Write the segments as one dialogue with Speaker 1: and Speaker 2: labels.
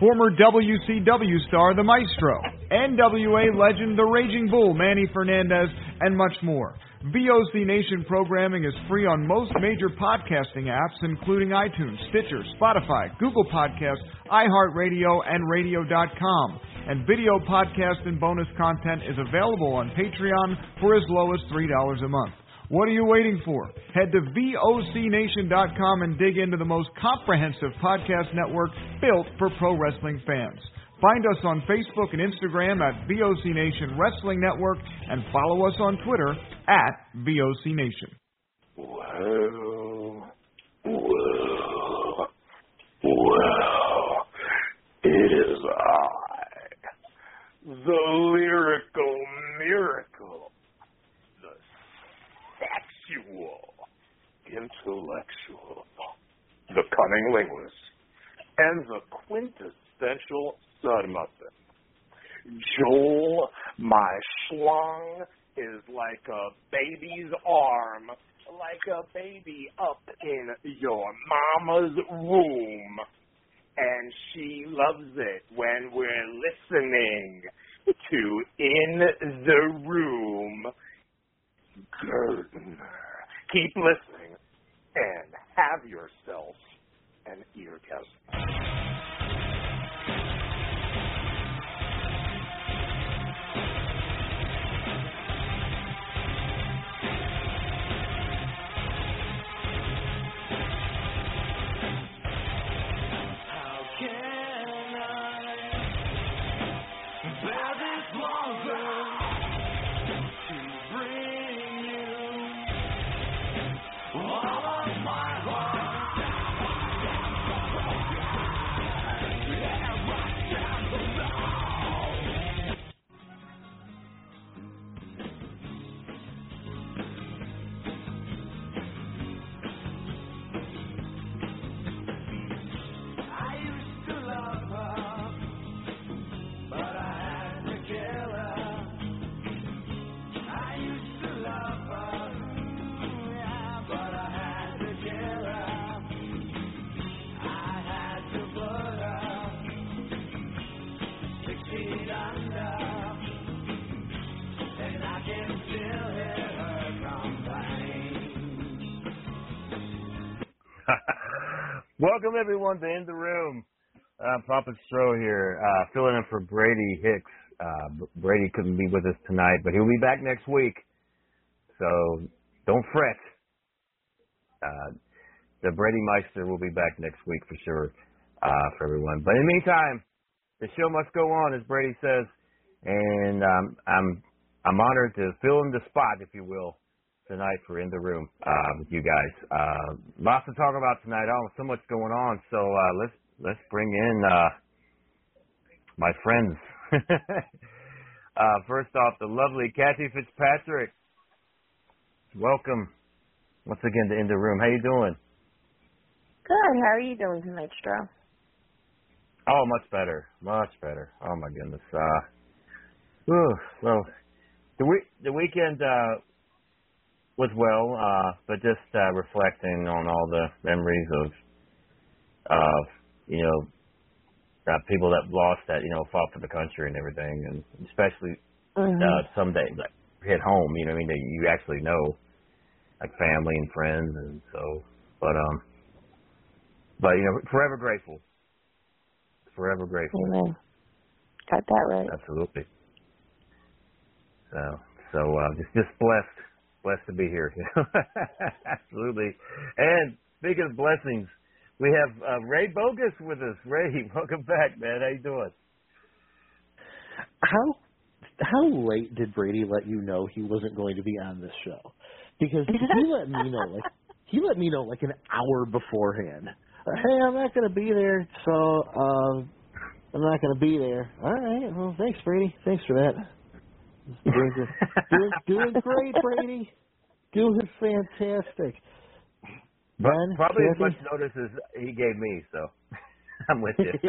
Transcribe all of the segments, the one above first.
Speaker 1: former WCW star The Maestro, NWA legend The Raging Bull Manny Fernandez, and much more. VOC Nation programming is free on most major podcasting apps, including iTunes, Stitcher, Spotify, Google Podcasts, iHeartRadio, and Radio.com. And video podcast and bonus content is available on Patreon for as low as $3 a month. What are you waiting for? Head to VOCNation.com and dig into the most comprehensive podcast network built for pro wrestling fans. Find us on Facebook and Instagram at VOC Nation Wrestling Network and follow us on Twitter at VOC Nation.
Speaker 2: Well, well, well, it is I, the lyrical miracle, the sexual, intellectual, the cunning linguist, and the quintessential Sud Muffin. Joel, my schlong is like a baby's arm, like a baby up in your mama's womb. And she loves it when we're listening to In the Room. Gurdner. Keep listening and have yourself an eargasm.
Speaker 3: Welcome everyone to In the Room. Uh, Papa Stro here, uh, filling in for Brady Hicks. Uh, Brady couldn't be with us tonight, but he'll be back next week. So don't fret. Uh, the Brady Meister will be back next week for sure uh, for everyone. But in the meantime, the show must go on, as Brady says, and um, I'm I'm honored to fill in the spot, if you will, tonight for In the Room uh, with you guys. Uh, lots to talk about tonight. Oh, so much going on. So uh, let's let's bring in uh, my friends. uh, first off, the lovely Kathy Fitzpatrick. Welcome once again to In the Room. How you doing?
Speaker 4: Good. How are you doing tonight, Stro?
Speaker 3: Oh, much better, much better. Oh my goodness. Uh, whew, well, the week the weekend uh, was well, uh, but just uh, reflecting on all the memories of, of you know, uh, people that lost that you know fought for the country and everything, and especially
Speaker 4: Mm-hmm.
Speaker 3: uh, someday like hit home. You know, what I mean, that you actually know, like family and friends, and so. But um, but you know, forever grateful. Forever grateful.
Speaker 4: Amen. Got that right.
Speaker 3: Absolutely. So so uh, just just blessed blessed to be here. Absolutely. And speaking of blessings, we have uh, Ray Bogus with us. Ray, welcome back, man. How you doing?
Speaker 5: How how late did Brady let you know he wasn't going to be on this show? Because he let me know like he let me know like an hour beforehand. Hey, I'm not going to be there, so uh, I'm not going to be there. All right. Well, thanks, Brady. Thanks for that. Doing, doing, doing great, Brady. Doing fantastic.
Speaker 3: But
Speaker 5: Ben,
Speaker 3: probably as much notice as he gave me, so I'm with you.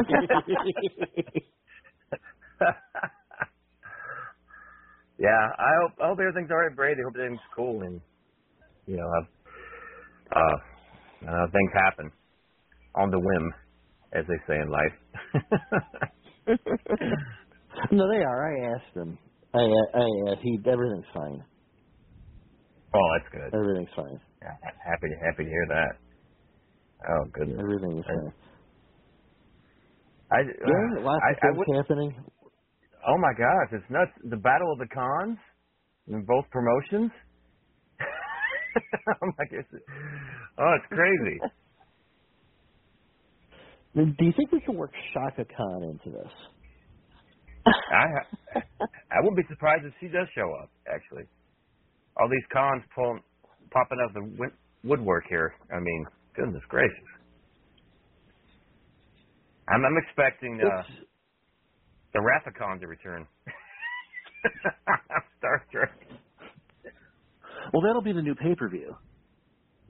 Speaker 3: yeah, I hope I hope everything's all right, Brady. I hope everything's cool and you know, uh, uh, uh things happen on the whim, as they say in life.
Speaker 5: no, they are. I asked him. I, I, I he everything's fine.
Speaker 3: oh, that's good.
Speaker 5: Everything's fine.
Speaker 3: Yeah, happy to happy to hear that. Oh goodness.
Speaker 5: Everything is fine.
Speaker 3: I,
Speaker 5: Yeah, uh, lots
Speaker 3: I,
Speaker 5: of
Speaker 3: I
Speaker 5: things
Speaker 3: would,
Speaker 5: happening.
Speaker 3: oh my gosh, it's nuts. The battle of the cons in both promotions. oh my goodness. Oh, it's crazy.
Speaker 5: Do you think we can work Chaka Khan into this?
Speaker 3: I I wouldn't be surprised if she does show up. Actually, all these cons pulling, popping out the win- woodwork here. I mean, goodness gracious. I'm I'm expecting uh,
Speaker 5: It's-
Speaker 3: the Rathacon to return. Star Trek.
Speaker 5: well, that'll be the new pay per view.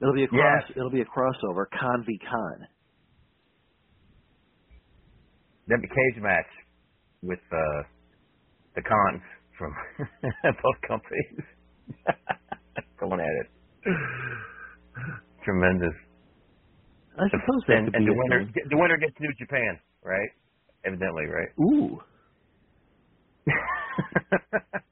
Speaker 5: It'll be a cross.
Speaker 3: Yes.
Speaker 5: It'll be a crossover. Con v Con.
Speaker 3: That'd be cage match with uh, the cons from both companies going at it. Tremendous.
Speaker 5: I suppose that
Speaker 3: and and the winner
Speaker 5: thing.
Speaker 3: the winner gets New Japan, right? Evidently, right?
Speaker 5: Ooh.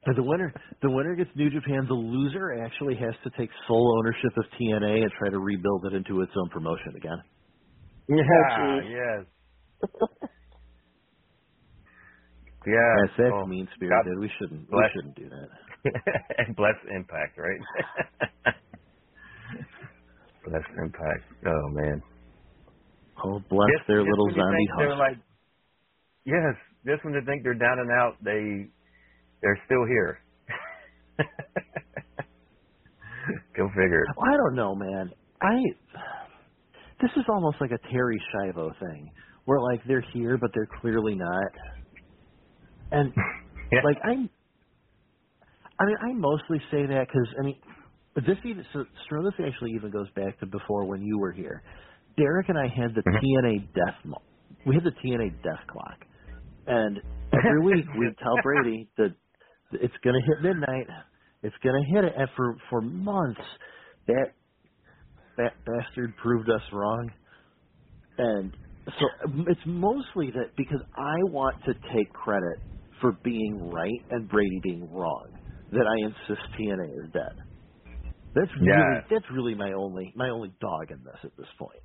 Speaker 5: And the winner, the winner gets New Japan. The loser actually has to take sole ownership of TNA and try to rebuild it into its own promotion again.
Speaker 3: yeah, ah, yes. Yeah.
Speaker 5: That's that's oh,
Speaker 3: well,
Speaker 5: mean spirited. We shouldn't. We shouldn't do that.
Speaker 3: and bless Impact, right? bless Impact. Oh man.
Speaker 5: Oh, bless
Speaker 3: Just-
Speaker 5: their
Speaker 3: just
Speaker 5: little zombie
Speaker 3: think like, yes. Just when they think they're down and out, they they're still here. Go figure.
Speaker 5: Well, I don't know, man. I this is almost like a Terri Schiavo thing, where like they're here but they're clearly not. And
Speaker 3: Yeah.
Speaker 5: like I'm, I mean, I mostly say that because I mean, this even so, Stro, this actually even goes back to before when you were here. Derek and I had the
Speaker 3: Mhm.
Speaker 5: TNA death. Mo- we had the TNA death clock, and every week we'd tell Brady that it's going to hit midnight. It's going to hit it, and for for months, that that bastard proved us wrong. And so it's mostly that because I want to take credit for being right and Brady being wrong that I insist TNA is dead. That's really that's really my only my only dog in this at this point.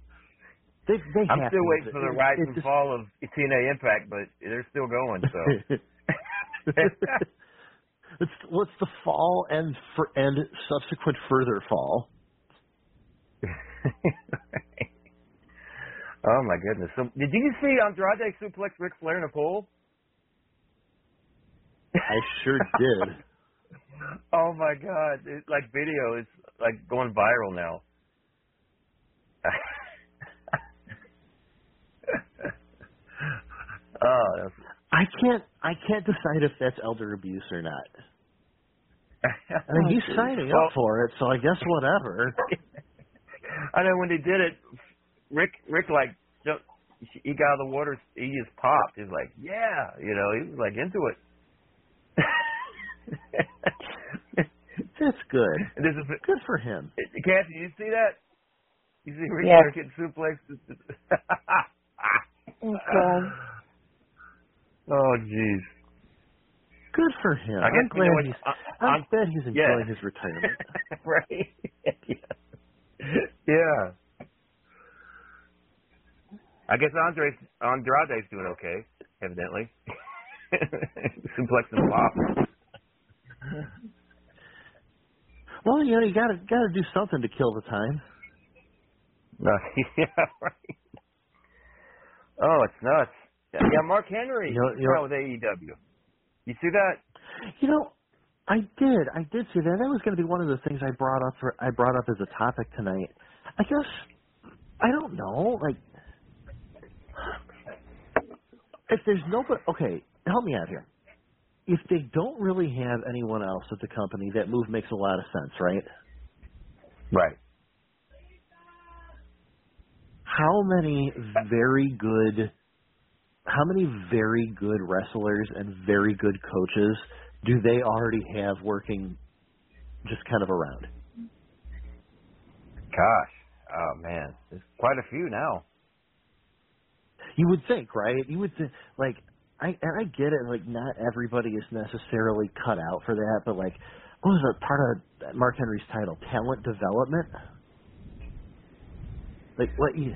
Speaker 5: They they
Speaker 3: I'm still waiting for the rise and fall of TNA Impact, but they're still going. So
Speaker 5: it's what's the fall and for and subsequent further fall.
Speaker 3: oh my goodness! So did you see Andrade suplex Ric Flair in a pool?
Speaker 5: I sure did.
Speaker 3: oh my god! It's like video is like going viral now. oh, that's,
Speaker 5: I can't I can't decide if that's elder abuse or not. I mean, he's oh, signing
Speaker 3: Well-
Speaker 5: up for it, so I guess whatever.
Speaker 3: I know when they did it, Ric Ric like he got out of the water, he just popped. He's like, yeah, you know, he was like into it.
Speaker 5: That's good.
Speaker 3: And this is
Speaker 5: Good for him.
Speaker 3: Kathy, you see that? You see Ric
Speaker 4: Yes.
Speaker 3: Getting suplexed?
Speaker 4: Okay.
Speaker 3: oh, jeez.
Speaker 5: Good for him.
Speaker 3: I
Speaker 5: I'm
Speaker 3: guess you
Speaker 5: glad
Speaker 3: know
Speaker 5: he's.
Speaker 3: I-
Speaker 5: I'm
Speaker 3: I'm-
Speaker 5: glad he's
Speaker 3: yeah.
Speaker 5: enjoying his retirement.
Speaker 3: right? yeah. yeah. I guess Andre Andrade's doing okay, evidently. Suplex and flop.
Speaker 5: Well, you know, you gotta gotta do something to kill the time.
Speaker 3: No, yeah, right. Oh, it's nuts. Yeah, Mark Henry.
Speaker 5: You know- you know-
Speaker 3: with AEW? You see that?
Speaker 5: You know, I did. I did see that. That was going to be one of the things I brought up. For, I brought up as a topic tonight. I guess I don't know. Like, if there's nobody, okay, help me out here. If they don't really have anyone else at the company, that move makes a lot of sense, right?
Speaker 3: Right.
Speaker 5: How many very good, how many very good wrestlers and very good coaches do they already have working just kind of around?
Speaker 3: Gosh. Oh man, there's quite a few now.
Speaker 5: You would think, right? You would think, like, I and I get it. Like, not everybody is necessarily cut out for that, but like, what was a part of Mark Henry's title? Talent development. Like, what you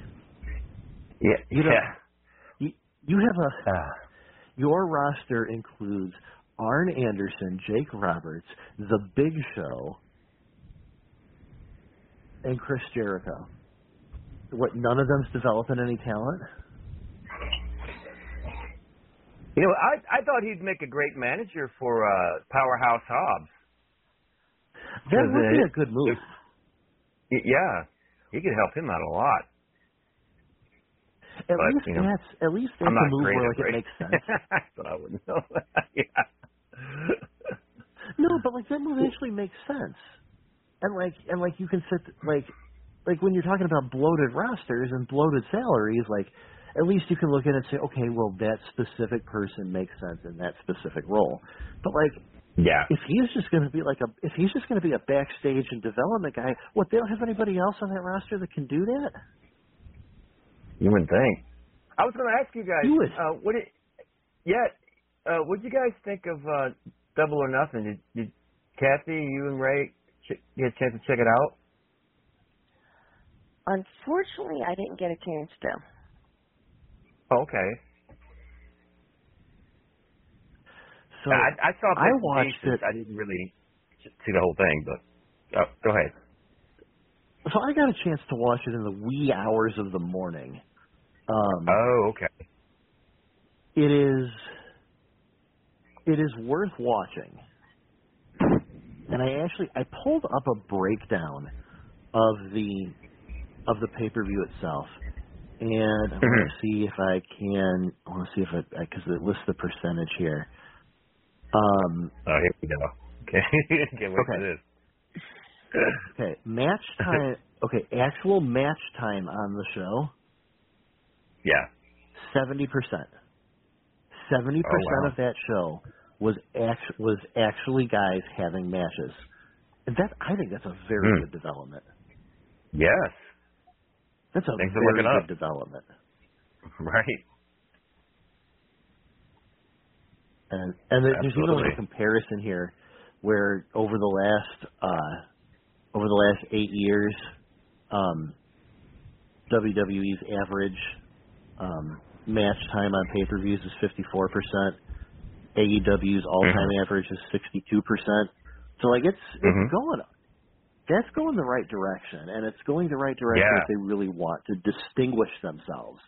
Speaker 3: Yeah.
Speaker 5: You know-
Speaker 3: yeah.
Speaker 5: you, you have a
Speaker 3: Ah.
Speaker 5: your roster includes Arn Anderson, Jake Roberts, The Big Show, and Chris Jericho. What? None of them's developing any talent.
Speaker 3: You know, I I thought he'd make a great manager for uh Powerhouse Hobbs.
Speaker 5: That would be a good move.
Speaker 3: Y- Yeah, he could help him out a lot.
Speaker 5: At
Speaker 3: but,
Speaker 5: least
Speaker 3: you know,
Speaker 5: that's at least that's a move where like it makes sense.
Speaker 3: but I wouldn't know. yeah.
Speaker 5: no, but like that move actually makes sense. And like and like you can sit like like when you're talking about bloated rosters and bloated salaries, like at least you can look at it and say, okay, well that specific person makes sense in that specific role. But like
Speaker 3: Yeah.
Speaker 5: if he's just going to be like a if he's just going to be a backstage and development guy, what they don't have anybody else on that roster that can do that?
Speaker 3: You wouldn't think. I was going to ask you guys.
Speaker 5: You would.
Speaker 3: Uh, what? It, yeah. Uh, what did you guys think of uh, Double or Nothing? Did, did Kathy, you and Ray ch- get a chance to check it out?
Speaker 4: Unfortunately, I didn't get a chance to.
Speaker 3: Oh, okay.
Speaker 5: So
Speaker 3: I, I saw.
Speaker 5: I watched it-
Speaker 3: I didn't really see the whole thing, but oh, go ahead.
Speaker 5: so I got a chance to watch it in the wee hours of the morning. Um,
Speaker 3: Oh, okay.
Speaker 5: it is it is worth watching. And I actually I pulled up a breakdown of the of the pay per view itself, and I want to see if I can. I want to see if I because it lists the percentage here. Um,
Speaker 3: Oh, here we go. Okay. Can't wait for
Speaker 5: Okay.
Speaker 3: this.
Speaker 5: okay, match time. Okay, actual match time on the show
Speaker 3: yeah.
Speaker 5: seventy percent. Seventy percent of that show was act was actually guys having matches, and that I think that's a very
Speaker 3: Hmm.
Speaker 5: good development.
Speaker 3: Yes.
Speaker 5: That's a
Speaker 3: Thanks
Speaker 5: very good
Speaker 3: up.
Speaker 5: development.
Speaker 3: Right.
Speaker 5: And and there- there's even like a comparison here, where over the last uh, over the last eight years, um, WWE's average um, match time on pay per views is 54 percent. AEW's all time
Speaker 3: Mhm.
Speaker 5: average is 62 percent. So like it's it's
Speaker 3: Mhm.
Speaker 5: going that's going the right direction, and it's going the right direction
Speaker 3: Yeah.
Speaker 5: if they really want to distinguish themselves.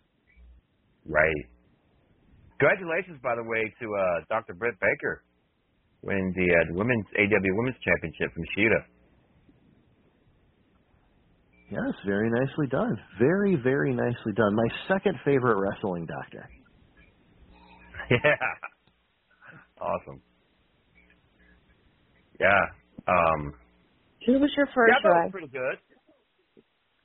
Speaker 3: Right. Congratulations, by the way, to uh, Dr. Britt Baker winning the, uh, the women's AW Women's Championship from Shida.
Speaker 5: Yes, very nicely done. Very, very nicely done. My second favorite wrestling doctor.
Speaker 3: Yeah. Awesome. Yeah. Um,
Speaker 4: Who was your first
Speaker 3: I thought
Speaker 4: ride?
Speaker 3: was pretty good.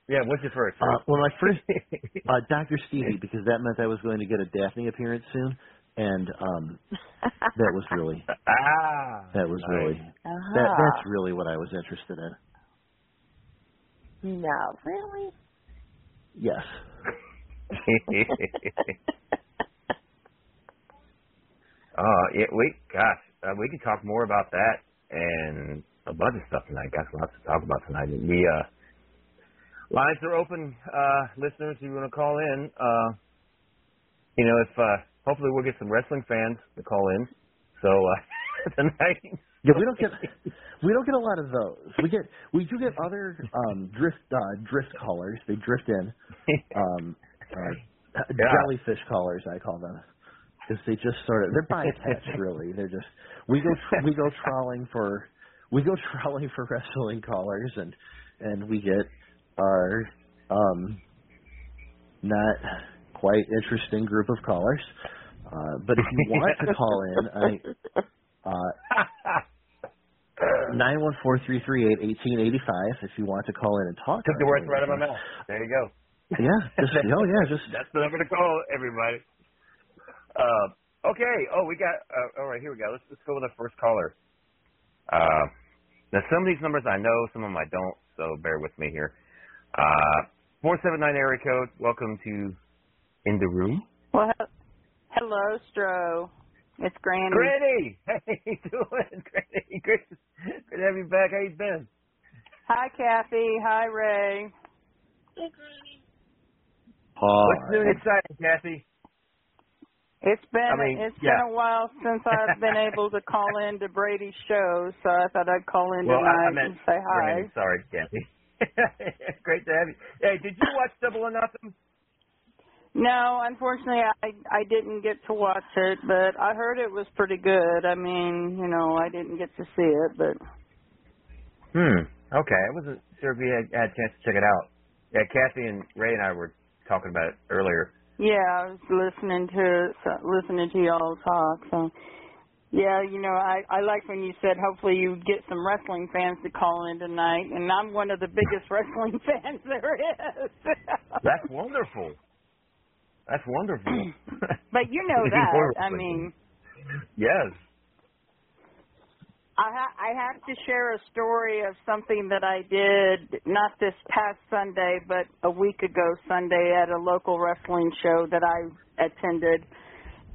Speaker 3: Yeah, what's your first?
Speaker 5: Uh, well, my first, uh, Dr. Stevie, because that meant I was going to get a Daffney appearance soon, and um, that was really,
Speaker 3: ah.
Speaker 5: that was
Speaker 3: nice.
Speaker 5: really,
Speaker 4: uh-huh.
Speaker 5: that that's really what I was interested in.
Speaker 4: No, really?
Speaker 5: Yes.
Speaker 3: uh, yeah, we, gosh, uh, we could talk more about that and a bunch of stuff tonight. Got lots to talk about tonight. The uh, lines are open, uh, listeners. If you want to call in, uh, you know, if uh, hopefully we'll get some wrestling fans to call in. So uh, tonight,
Speaker 5: Yeah, we don't get we don't get a lot of those. We get we do get other um, drift uh, drift callers. They drift in. Um, uh, jellyfish callers, I call them, because they just sort of they're bycatch really. They're just we go we go trawling for we go trawling for wrestling callers and and we get our um not quite interesting group of callers. Uh, but if you want to call in, I uh, nine one four three three eight eighteen eighty five. If you want to call in and talk,
Speaker 3: Took the words right out of my mouth. There you go.
Speaker 5: Yeah, just oh yeah, just
Speaker 3: That's the number to call, everybody. Uh, okay. Oh, we got. Uh, all right, here we go. Let's let's go with the first caller. Uh, now some of these numbers I know, some of them I don't. So bear with me here. Uh, four seven nine area code. Welcome to in the room.
Speaker 6: Well, he- hello, Stro. It's Granny.
Speaker 3: Granny, hey, how you doing, Granny? Great, great to have you back. How you been?
Speaker 6: Hi, Kathy. Hi, Ray. Hey Granny.
Speaker 5: Oh,
Speaker 3: What's new and exciting, Kathy?
Speaker 6: It's been
Speaker 3: I mean,
Speaker 6: it's
Speaker 3: yeah.
Speaker 6: been a while since I've been able to call in to Brady's show, so I thought I'd call in
Speaker 3: Well, I,
Speaker 6: tonight
Speaker 3: I meant
Speaker 6: and say hi.
Speaker 3: Granny. Sorry, Kathy. great to have you. Hey, did you watch Double or Nothing?
Speaker 6: No, unfortunately, I I didn't get to watch it, but I heard it was pretty good. I mean, you know, I didn't get to see it, but
Speaker 3: Hmm. Okay. I wasn't sure if you had, had a chance to check it out. Yeah, Kathy and Ray and I were talking about it earlier.
Speaker 6: Yeah, I was listening to listening to y'all talk. So, yeah, you know, I I like when you said hopefully you get some wrestling fans to call in tonight, and I'm one of the biggest wrestling fans there is.
Speaker 3: That's wonderful. That's wonderful.
Speaker 6: but you know that. I mean,
Speaker 3: yes.
Speaker 6: I ha- I have to share a story of something that I did not this past Sunday, but a week ago Sunday at a local wrestling show that I attended.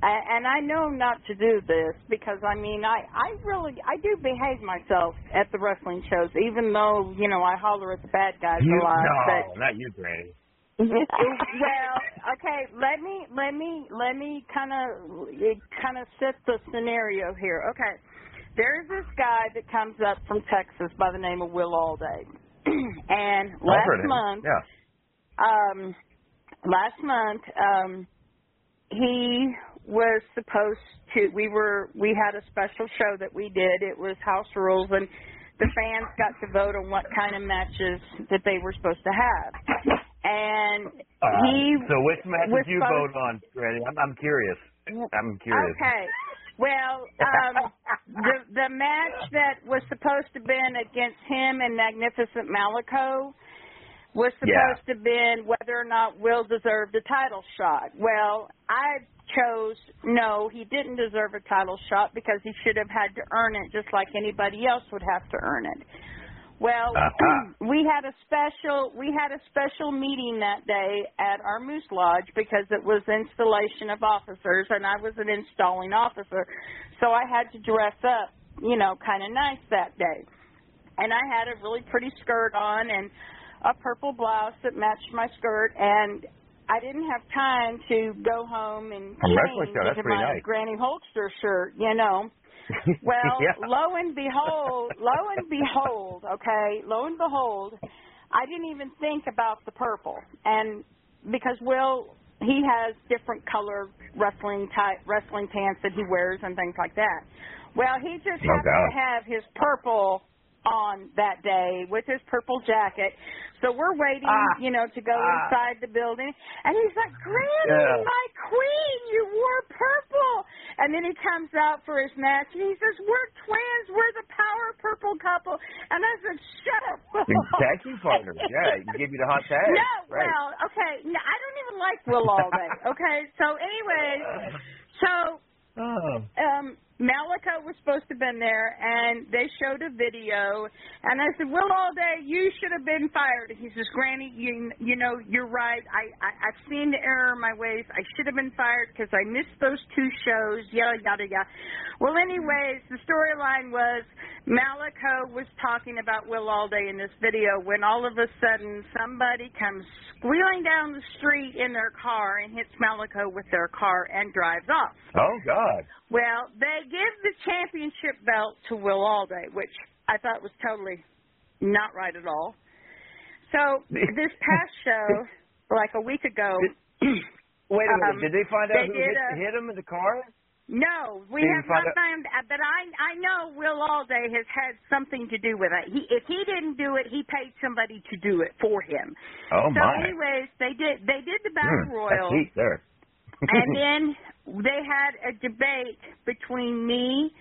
Speaker 6: And I know not to do this because I mean I I really I do behave myself at the wrestling shows even though you know I holler at the bad guys
Speaker 3: You,
Speaker 6: a lot.
Speaker 3: no,
Speaker 6: But
Speaker 3: not you, Granny.
Speaker 6: well, okay, let me let me let me kind of kind of set the scenario here. Okay, there's this guy that comes up from Texas by the name of Will Alday, and last
Speaker 3: heard of him.
Speaker 6: month,
Speaker 3: Yeah.
Speaker 6: um, last month, um, he was supposed to. We were we had a special show that we did. It was House Rules, and the fans got to vote on what kind of matches that they were supposed to have. And
Speaker 3: Uh,
Speaker 6: he
Speaker 3: so which match did you vote on, Granny? I'm, I'm curious. I'm curious.
Speaker 6: Okay. Well, um, the the match that was supposed to been against him and Magnificent Malico was
Speaker 3: Yeah.
Speaker 6: supposed to been whether or not Will deserved a title shot. Well, I chose no, he didn't deserve a title shot because he should have had to earn it just like anybody else would have to earn it. Well,
Speaker 3: Uh-huh.
Speaker 6: we had a special we had a special meeting that day at our Moose Lodge because it was installation of officers and I was an installing officer. So I had to dress up, you know, kind of nice that day. And I had a really pretty skirt on and a purple blouse that matched my skirt and I didn't have time to go home and change into
Speaker 3: pretty
Speaker 6: my
Speaker 3: nice.
Speaker 6: Granny Holster shirt, you know. Well,
Speaker 3: yeah.
Speaker 6: lo and behold, lo and behold, okay, lo and behold, I didn't even think about the purple, and because Will, he has different color wrestling type wrestling pants that he wears and things like that. Well, he just
Speaker 3: Oh,
Speaker 6: happened
Speaker 3: God.
Speaker 6: to have his purple on that day with his purple jacket. So we're waiting,
Speaker 3: Ah.
Speaker 6: you know, to go
Speaker 3: Ah.
Speaker 6: inside the building. And he's like, Granny,
Speaker 3: Yeah.
Speaker 6: my queen, you wore purple. And then he comes out for his match and he says, We're twins. We're the power purple couple. And I said, Shut up. Will."
Speaker 3: Tag team partners. Yeah, he gave you the hot tag.
Speaker 6: No,
Speaker 3: right.
Speaker 6: well, okay. No, I don't even like Will Alday. Okay, so anyway, so
Speaker 3: Oh.
Speaker 6: um Malico was supposed to have been there and they showed a video and I said, Will Alday, you should have been fired. He says, Granny, you you know, you're right. I, I I've seen the error in my ways. I should have been fired because I missed those two shows, yada yada yada. Well anyways, the storyline was Malico was talking about Will Alday in this video when all of a sudden somebody comes squealing down the street in their car and hits Malico with their car and drives off.
Speaker 3: Oh God.
Speaker 6: Well, they give the championship belt to Will Alday, which I thought was totally not right at all. So this past show, like a week ago,
Speaker 3: Wait a minute.
Speaker 6: Um,
Speaker 3: did they find out
Speaker 6: they
Speaker 3: who hit,
Speaker 6: a-
Speaker 3: hit him in the car?
Speaker 6: no, we
Speaker 3: Did
Speaker 6: have not
Speaker 3: out-
Speaker 6: found. But I I know Will Alday has had something to do with it. He if he didn't do it, he paid somebody to do it for him.
Speaker 3: Oh
Speaker 6: so,
Speaker 3: my.
Speaker 6: anyways, they did they did the battle
Speaker 3: Hmm,
Speaker 6: royal.
Speaker 3: That's heat there.
Speaker 6: And then they had a debate between me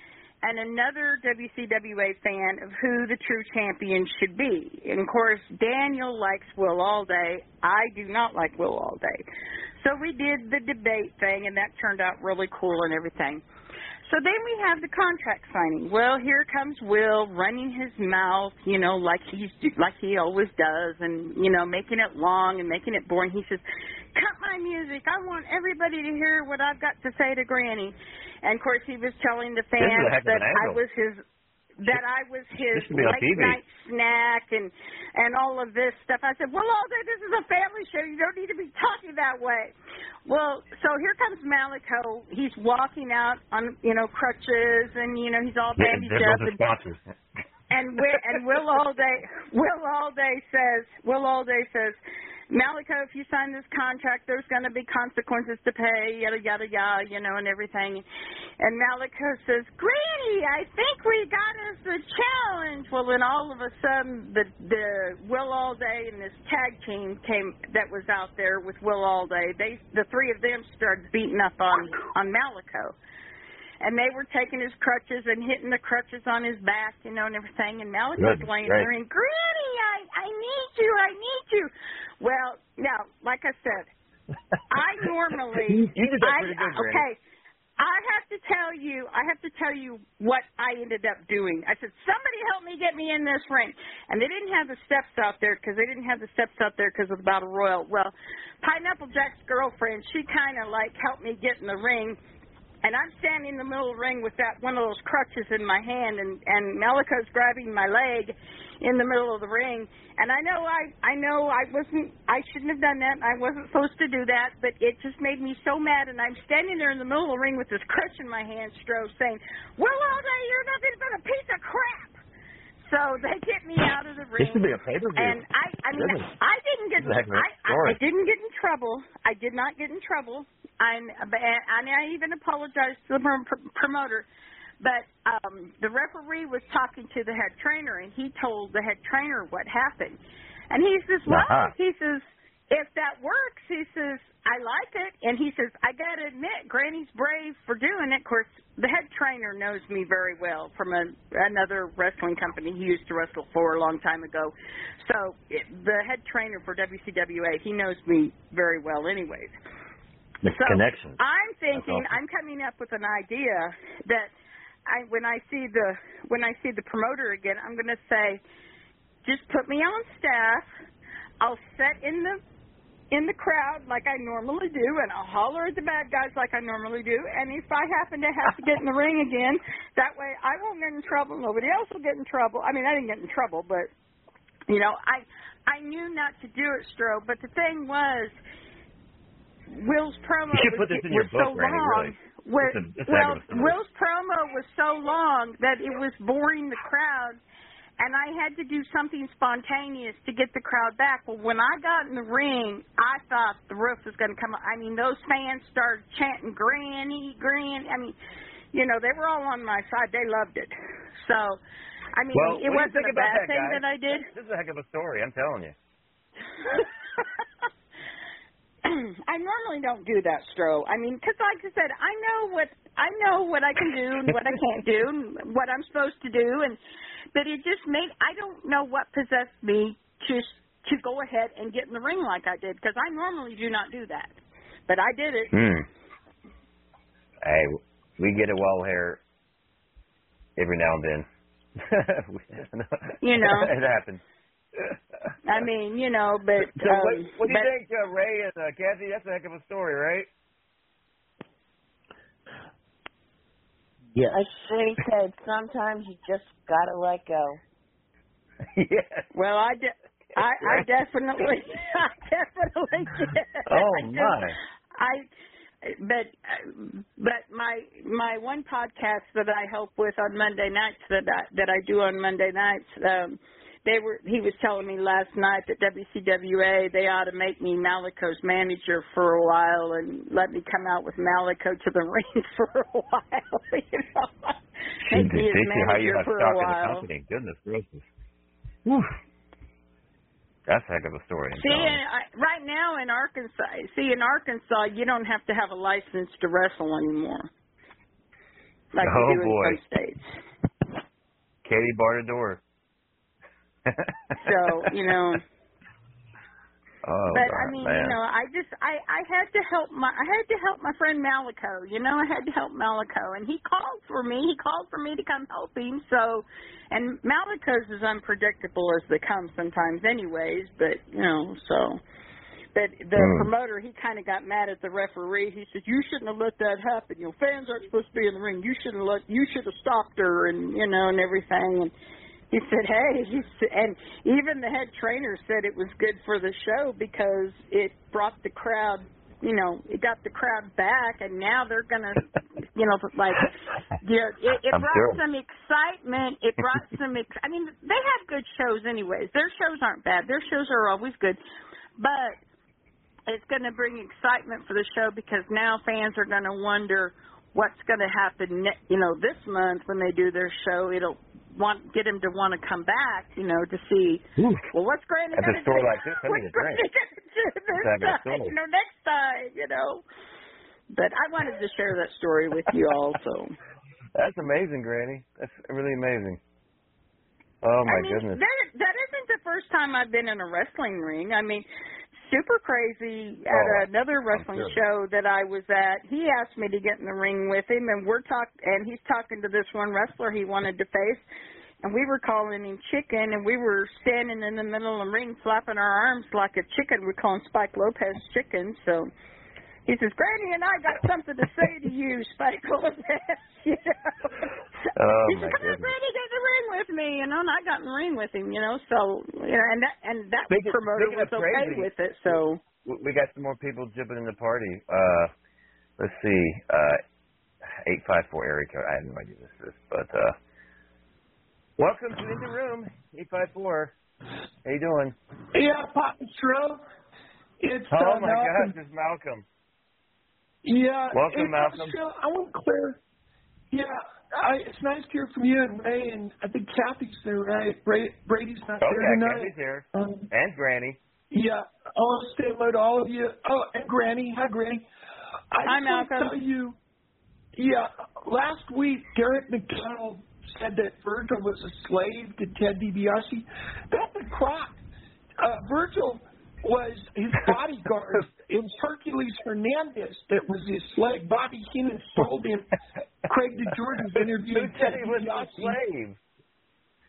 Speaker 6: and another WCWA fan of who the true champion should be. And of course, Daniel likes Will Allday. I do not like Will Allday. So we did the debate thing, and that turned out really cool and everything. So then we have the contract signing. Well, here comes Will running his mouth, you know, like he's like he always does, and you know, making it long and making it boring. He says, "Cut my music. I want everybody to hear what I've got to say to Granny." And of course, he was telling the
Speaker 3: This is a
Speaker 6: fans that I was his that I was his
Speaker 3: This should be on
Speaker 6: late night snack and and all of this stuff. I said, "Well, Alder, this is a family show. You don't need to be talking that way." Well, so here comes Malico. He's walking out on you know crutches and you know he's all
Speaker 3: Yeah,
Speaker 6: bandaged
Speaker 3: they're
Speaker 6: up and
Speaker 3: sponsors.
Speaker 6: and Will, and Will Allday Will Allday says Will Allday says Malico, if you sign this contract, there's going to be consequences to pay, yada yada yada, you know, and everything. And Malico says, "Granny, I think we got us a challenge." Well, then all of a sudden, the the Will Allday and this tag team came that was out there with Will Allday. They the three of them started beating up on on Malico and they were taking his crutches and hitting the crutches on his back, you know, and everything. And Malico's
Speaker 3: Good,
Speaker 6: laying
Speaker 3: great.
Speaker 6: there and Granny, I I need you, I need you. Well, now, like I said, I normally
Speaker 3: You did that
Speaker 6: I,
Speaker 3: pretty good, Granny.
Speaker 6: okay. I have to tell you, I have to tell you what I ended up doing. I said, somebody help me get me in this ring. And they didn't have the steps out there because they didn't have the steps out there because of the Battle Royal. Well, Pineapple Jack's girlfriend, she kind of like helped me get in the ring. And I'm standing in the middle of the ring with that one of those crutches in my hand, and and Malico's grabbing my leg in the middle of the ring. And I know I I know I wasn't I shouldn't have done that. I wasn't supposed to do that, but it just made me so mad. And I'm standing there in the middle of the ring with this crutch in my hand, Stro, saying, "Well, all day you're nothing but a piece of crap." So they get me out of the ring.
Speaker 3: This should be a pay per view.
Speaker 6: And I, I mean,
Speaker 3: Goodness.
Speaker 6: I didn't get,
Speaker 3: This is a heck of a
Speaker 6: I, I. I didn't get in trouble. I did not get in trouble. I'm, and I even apologized to the promoter. But um the referee was talking to the head trainer, and he told the head trainer what happened. And he says, "Well,
Speaker 3: Uh-huh.
Speaker 6: he says, if that works, he says, I like it." And he says, "I got to admit, Granny's brave for doing it." Of course, the head trainer knows me very well from a, another wrestling company he used to wrestle for a long time ago. So it, the head trainer for WCWA, he knows me very well, anyways.
Speaker 3: The
Speaker 6: So
Speaker 3: connection.
Speaker 6: I'm thinking,
Speaker 3: awesome.
Speaker 6: I'm coming up with an idea that I, when I see the when I see the promoter again, I'm going to say, just put me on staff. I'll sit in the in the crowd like I normally do, and I'll holler at the bad guys like I normally do. And if I happen to have to get in the ring again, that way I won't get in trouble. Nobody else will get in trouble. I mean, I didn't get in trouble, but you know, I I knew not to do it, Stro. But the thing was, Will's promo
Speaker 3: You should
Speaker 6: was,
Speaker 3: put this in your book,
Speaker 6: so
Speaker 3: Randy,
Speaker 6: long.
Speaker 3: really.
Speaker 6: Where,
Speaker 3: It's it's
Speaker 6: well,
Speaker 3: heck of a story.
Speaker 6: Will's promo was so long that it was boring the crowd, and I had to do something spontaneous to get the crowd back. Well, when I got in the ring, I thought the roof was going to come. up. I mean, those fans started chanting "Granny, Granny." I mean, you know, they were all on my side. They loved it. So, I mean,
Speaker 3: Well,
Speaker 6: it
Speaker 3: what do you
Speaker 6: wasn't a bad
Speaker 3: that,
Speaker 6: thing
Speaker 3: guys?
Speaker 6: that I did.
Speaker 3: This is a heck of a story. I'm telling you.
Speaker 6: I normally don't do that, Stro. I mean, 'cause like I said, I know what I know what I can do and what I can't do and what I'm supposed to do, and but it just made I don't know what possessed me to to go ahead and get in the ring like I did because I normally do not do that, but I did it.
Speaker 3: Hmm. Hey, we get it well here every now and then.
Speaker 6: You know.
Speaker 3: it happens.
Speaker 6: I mean, you know, but
Speaker 3: So
Speaker 6: um,
Speaker 3: what, what do you
Speaker 6: but,
Speaker 3: think, uh, Ray and uh, Kathy? That's a heck of a story, right?
Speaker 5: Yes.
Speaker 4: I Shane said, sometimes you just gotta let go.
Speaker 3: yes.
Speaker 6: Well, I de- I, I definitely, I definitely did.
Speaker 3: Oh
Speaker 6: I
Speaker 3: my.
Speaker 6: I, but uh, but my my one podcast that I help with on Monday nights that I, that I do on Monday nights, um, they were he was telling me last night that WCWA they ought to make me Malico's manager for a while and let me come out with Malico to the ring for a while, you know. Make me his
Speaker 3: they how you
Speaker 6: manager
Speaker 3: have
Speaker 6: for
Speaker 3: stock
Speaker 6: a
Speaker 3: in the
Speaker 6: while.
Speaker 3: company. Goodness gracious. Whew. That's a heck of a story.
Speaker 6: See, and I, right now in Arkansas, see in Arkansas, you don't have to have a license to wrestle anymore, like
Speaker 3: Oh,
Speaker 6: you do
Speaker 3: boy.
Speaker 6: in some states.
Speaker 3: Katie door.
Speaker 6: So you know,
Speaker 3: Oh,
Speaker 6: but
Speaker 3: God,
Speaker 6: I mean,
Speaker 3: man.
Speaker 6: you know, I just I I had to help my I had to help my friend Malico. You know, I had to help Malico, and he called for me. He called for me to come help him. So, and Malico's as unpredictable as they come sometimes, anyways. But you know, so. But the
Speaker 3: Hmm.
Speaker 6: promoter, he kind of got mad at the referee. He said, "You shouldn't have let that happen. You know, fans aren't supposed to be in the ring. You should have let. You should have stopped her, and you know, and everything." And he said, "Hey," he said, and even the head trainer said it was good for the show because it brought the crowd. You know, it got the crowd back, and now they're gonna, you know, like, you know, it, it
Speaker 3: I'm
Speaker 6: brought
Speaker 3: sure.
Speaker 6: some excitement. It brought some. Ex- I mean, they have good shows, anyways. Their shows aren't bad. Their shows are always good, but it's going to bring excitement for the show because now fans are going to wonder what's going to happen, ne- you know, this month when they do their show. It'll want get them to want to come back, you know, to see.
Speaker 3: Ooh.
Speaker 6: Well, what's Granny
Speaker 3: At a
Speaker 6: going to
Speaker 3: store
Speaker 6: do?
Speaker 3: like this, I need a drink.
Speaker 6: This
Speaker 3: Let's have a
Speaker 6: time? You know, next time, you know. But I wanted to share that story with you also.
Speaker 3: That's amazing, Granny. That's really amazing. Oh my
Speaker 6: I mean,
Speaker 3: goodness.
Speaker 6: That, that isn't the first time I've been in a wrestling ring. I mean, super crazy at
Speaker 3: Oh,
Speaker 6: another wrestling show that I was at. He asked me to get in the ring with him, and we're talk and he's talking to this one wrestler he wanted to face. And we were calling him chicken, and we were standing in the middle of the ring, flapping our arms like a chicken. We're calling Spike Lopez chicken. So he says, "Granny and I got something to say to you, Spike Lopez." you know?
Speaker 3: Oh,
Speaker 6: he
Speaker 3: my
Speaker 6: said, "Come on. Granny, get in the ring with me." You know, and I got in the ring with him. You know, so you know, and that and that
Speaker 3: Speaking-
Speaker 6: promoter
Speaker 3: speaking
Speaker 6: was okay
Speaker 3: crazy-
Speaker 6: with it. So
Speaker 3: We- We got some more people jibbing in the party. Uh, let's see. Uh, eight five four area code. I have no idea what this is, but uh, welcome to In the Room. Eight five four. How you doing?
Speaker 7: Yeah, Papa Stro. It's
Speaker 3: Oh
Speaker 7: uh,
Speaker 3: my
Speaker 7: Malcolm.
Speaker 3: gosh, it's Malcolm.
Speaker 7: Yeah.
Speaker 3: Welcome,
Speaker 7: hey,
Speaker 3: Malcolm.
Speaker 7: Papa I want to clear. Yeah, I, it's nice to hear from you and Ray, and I think Kathy's there, right? Bra- Brady's not
Speaker 3: Oh
Speaker 7: there
Speaker 3: yeah,
Speaker 7: tonight.
Speaker 3: Kathy's here,
Speaker 7: Um,
Speaker 3: and Granny.
Speaker 7: yeah, I want to say hello to all of you. Oh, and Granny. Hi, Granny. I
Speaker 6: Hi,
Speaker 7: just want to tell you, yeah, last week Derek McDonald said that Virgil was a slave to Ted DiBiase. That's a crock. Uh, Virgil was his bodyguard. It was Hercules Hernandez that was his slave. Bobby Heenan sold him. Craig DeGeorge's
Speaker 3: Who
Speaker 7: interviewing
Speaker 3: said he was a slave?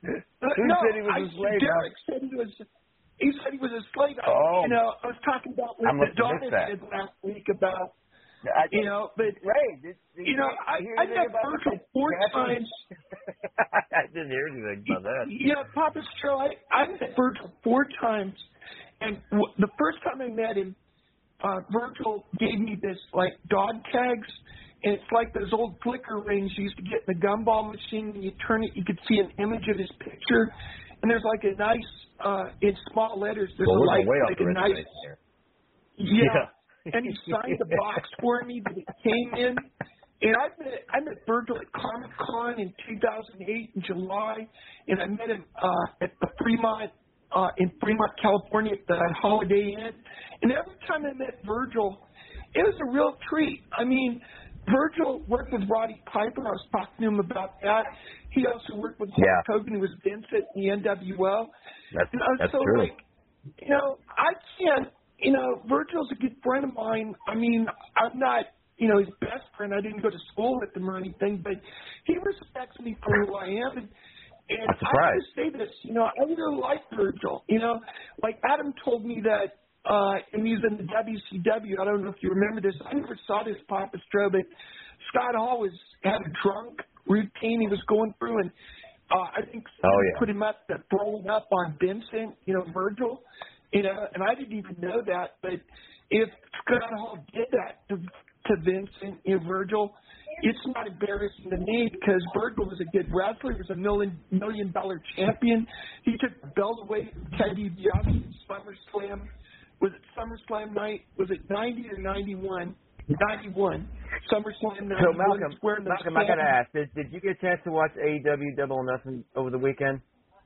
Speaker 7: Uh,
Speaker 3: Who
Speaker 7: no,
Speaker 3: said he was
Speaker 7: I,
Speaker 3: a slave,
Speaker 7: Derek said he was. He said he was a slave. I-
Speaker 3: Oh.
Speaker 7: You know, I was talking about what the daughter said last week about
Speaker 3: I,
Speaker 7: you know, but
Speaker 3: did
Speaker 7: you know, I I met Virgil four times.
Speaker 3: I didn't hear anything about that.
Speaker 7: Yeah, Papa Stro, I I met Virgil four times, and w- the first time I met him, uh, Virgil gave me this like dog tags, and it's like those old flicker rings you used to get in the gumball machine. And you turn it, you could see an image of his picture, and there's like a nice uh, in small letters. There's
Speaker 3: Well,
Speaker 7: a like,
Speaker 3: way
Speaker 7: like a nice
Speaker 3: here.
Speaker 7: yeah. and he signed the box for me that it came in. And I met I met Virgil at Comic Con in 2008 in July, and I met him uh, at the Fremont uh, in Fremont, California, at the Holiday Inn. And every time I met Virgil, it was a real treat. I mean, Virgil worked with Roddy Piper. I was talking to him about that. He also worked with Hulk
Speaker 3: Yeah.
Speaker 7: Hogan, who was Vincent in the NWO.
Speaker 3: That's
Speaker 7: You know,
Speaker 3: that's
Speaker 7: so
Speaker 3: true.
Speaker 7: like, you know, I can't. You know, Virgil's a good friend of mine. I mean, I'm not, you know, his best friend. I didn't go to school with him or anything, but he respects me for who I am. And, and
Speaker 3: I'm
Speaker 7: I
Speaker 3: surprised.
Speaker 7: just say this, you know, I really like Virgil. You know, like Adam told me that uh and he's in the WCW. I don't know if you remember this. I never saw this Papa Stro, but Scott Hall was had a drunk routine he was going through, and uh, I think
Speaker 3: Oh, yeah.
Speaker 7: put him up to throwing up on Vincent, you know, Virgil, you know, and I didn't even know that. But if Scott Hall did that to to Vincent, you know, Virgil, it's not embarrassing to me because Virgil was a good wrestler. He was a million million dollar champion. He took the belt away from Teddy DiBiase at SummerSlam. Was it SummerSlam night? Was it 90 or 91? 91. SummerSlam 91.
Speaker 3: So Malcolm,
Speaker 7: those
Speaker 3: Malcolm, I gotta ask: did, did you get a chance to watch AEW Double or Nothing over the weekend?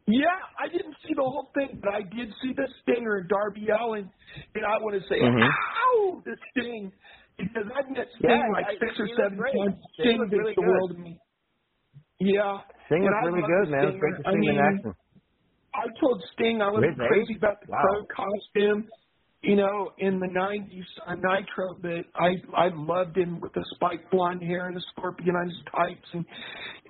Speaker 7: Yeah, I didn't see the whole thing, but I did see the stinger and Darby Allin, and I want to say,
Speaker 3: Mhm.
Speaker 7: ow, the sting, because I've met Sting
Speaker 3: Yeah,
Speaker 7: like
Speaker 3: I-
Speaker 7: six or seven times.
Speaker 3: Sting looked really
Speaker 7: the
Speaker 3: good.
Speaker 7: world of me. Yeah,
Speaker 3: Sting was really good, man. It was great to see
Speaker 7: I
Speaker 3: him in action.
Speaker 7: I told Sting I was
Speaker 3: His
Speaker 7: crazy
Speaker 3: age?
Speaker 7: about the
Speaker 3: Wow.
Speaker 7: crow costume, you know, in the '90s on Nitro, but I I loved him with the spiked blonde hair and the scorpion on his tights, and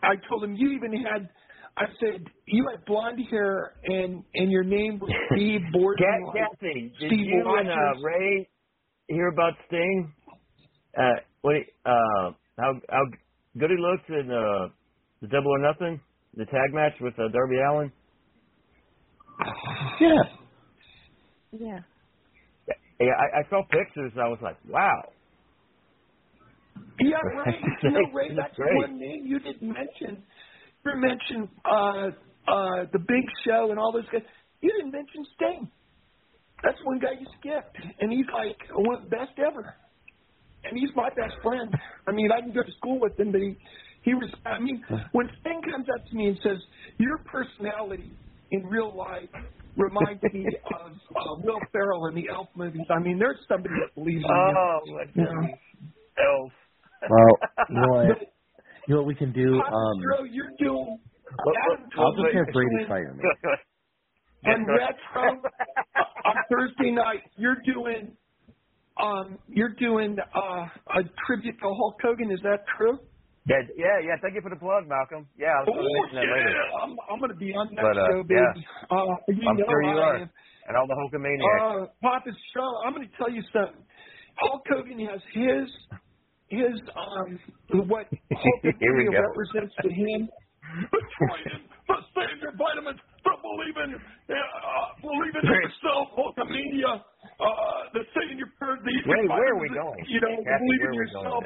Speaker 7: I told him you even had. I said you had blonde hair and and your name was Steve Borden.
Speaker 3: Kathy, did
Speaker 7: Steve
Speaker 3: you and uh, Ray hear about Sting? Uh, what? he- Uh, how how good he looks in uh, the Double or Nothing, the tag match with uh, Darby Allin.
Speaker 5: Yeah.
Speaker 4: Yeah.
Speaker 3: Yeah, I, I saw pictures. and I was like, wow.
Speaker 7: Yeah, Ray. You know, Ray,
Speaker 3: That's
Speaker 7: that's
Speaker 3: great.
Speaker 7: one name you didn't mention. You mentioned uh, uh, the Big Show and all those guys. You didn't mention Sting. That's one guy you skipped, and he's like one of the best ever. And he's my best friend. I mean, I can go to school with him, but he he was. I mean, when Sting comes up to me and says, "Your personality in real life reminds me of uh, Will Ferrell in the Elf movies," I mean, there's somebody that believes in you.
Speaker 3: Oh, my
Speaker 7: Yeah.
Speaker 3: Elf.
Speaker 5: Well, you know what? You know what we can do? Um,
Speaker 7: Pastro, you're doing
Speaker 3: What-
Speaker 7: Adam
Speaker 5: I'll just
Speaker 7: me
Speaker 5: have Brady
Speaker 7: doing-
Speaker 5: fire me.
Speaker 7: and retro on Thursday night. You're doing um you're doing uh a tribute to Hulk Hogan. Is that true?
Speaker 3: Yeah, yeah, yeah. Thank you for the plug, Malcolm. Yeah, I was
Speaker 7: Oh
Speaker 3: going to mention that later.
Speaker 7: yeah, I'm I'm gonna be on that
Speaker 3: But, uh,
Speaker 7: show, baby. Uh, you
Speaker 3: I'm
Speaker 7: know
Speaker 3: sure you
Speaker 7: I
Speaker 3: are.
Speaker 7: am.
Speaker 3: And all the Hulkamaniacs.
Speaker 7: Uh, Papa's show. I'm going to tell you something. Hulk Hogan has his his um what Hulk Hogan represents to him. Betraying the standard vitamins, the believing, uh, believing in yourself, Hulkamania, uh, the saying your prayer, the
Speaker 3: Wait, where are we going?
Speaker 7: You know,
Speaker 3: Kathy,
Speaker 7: believe
Speaker 3: where
Speaker 7: in
Speaker 3: are we going
Speaker 7: yourself.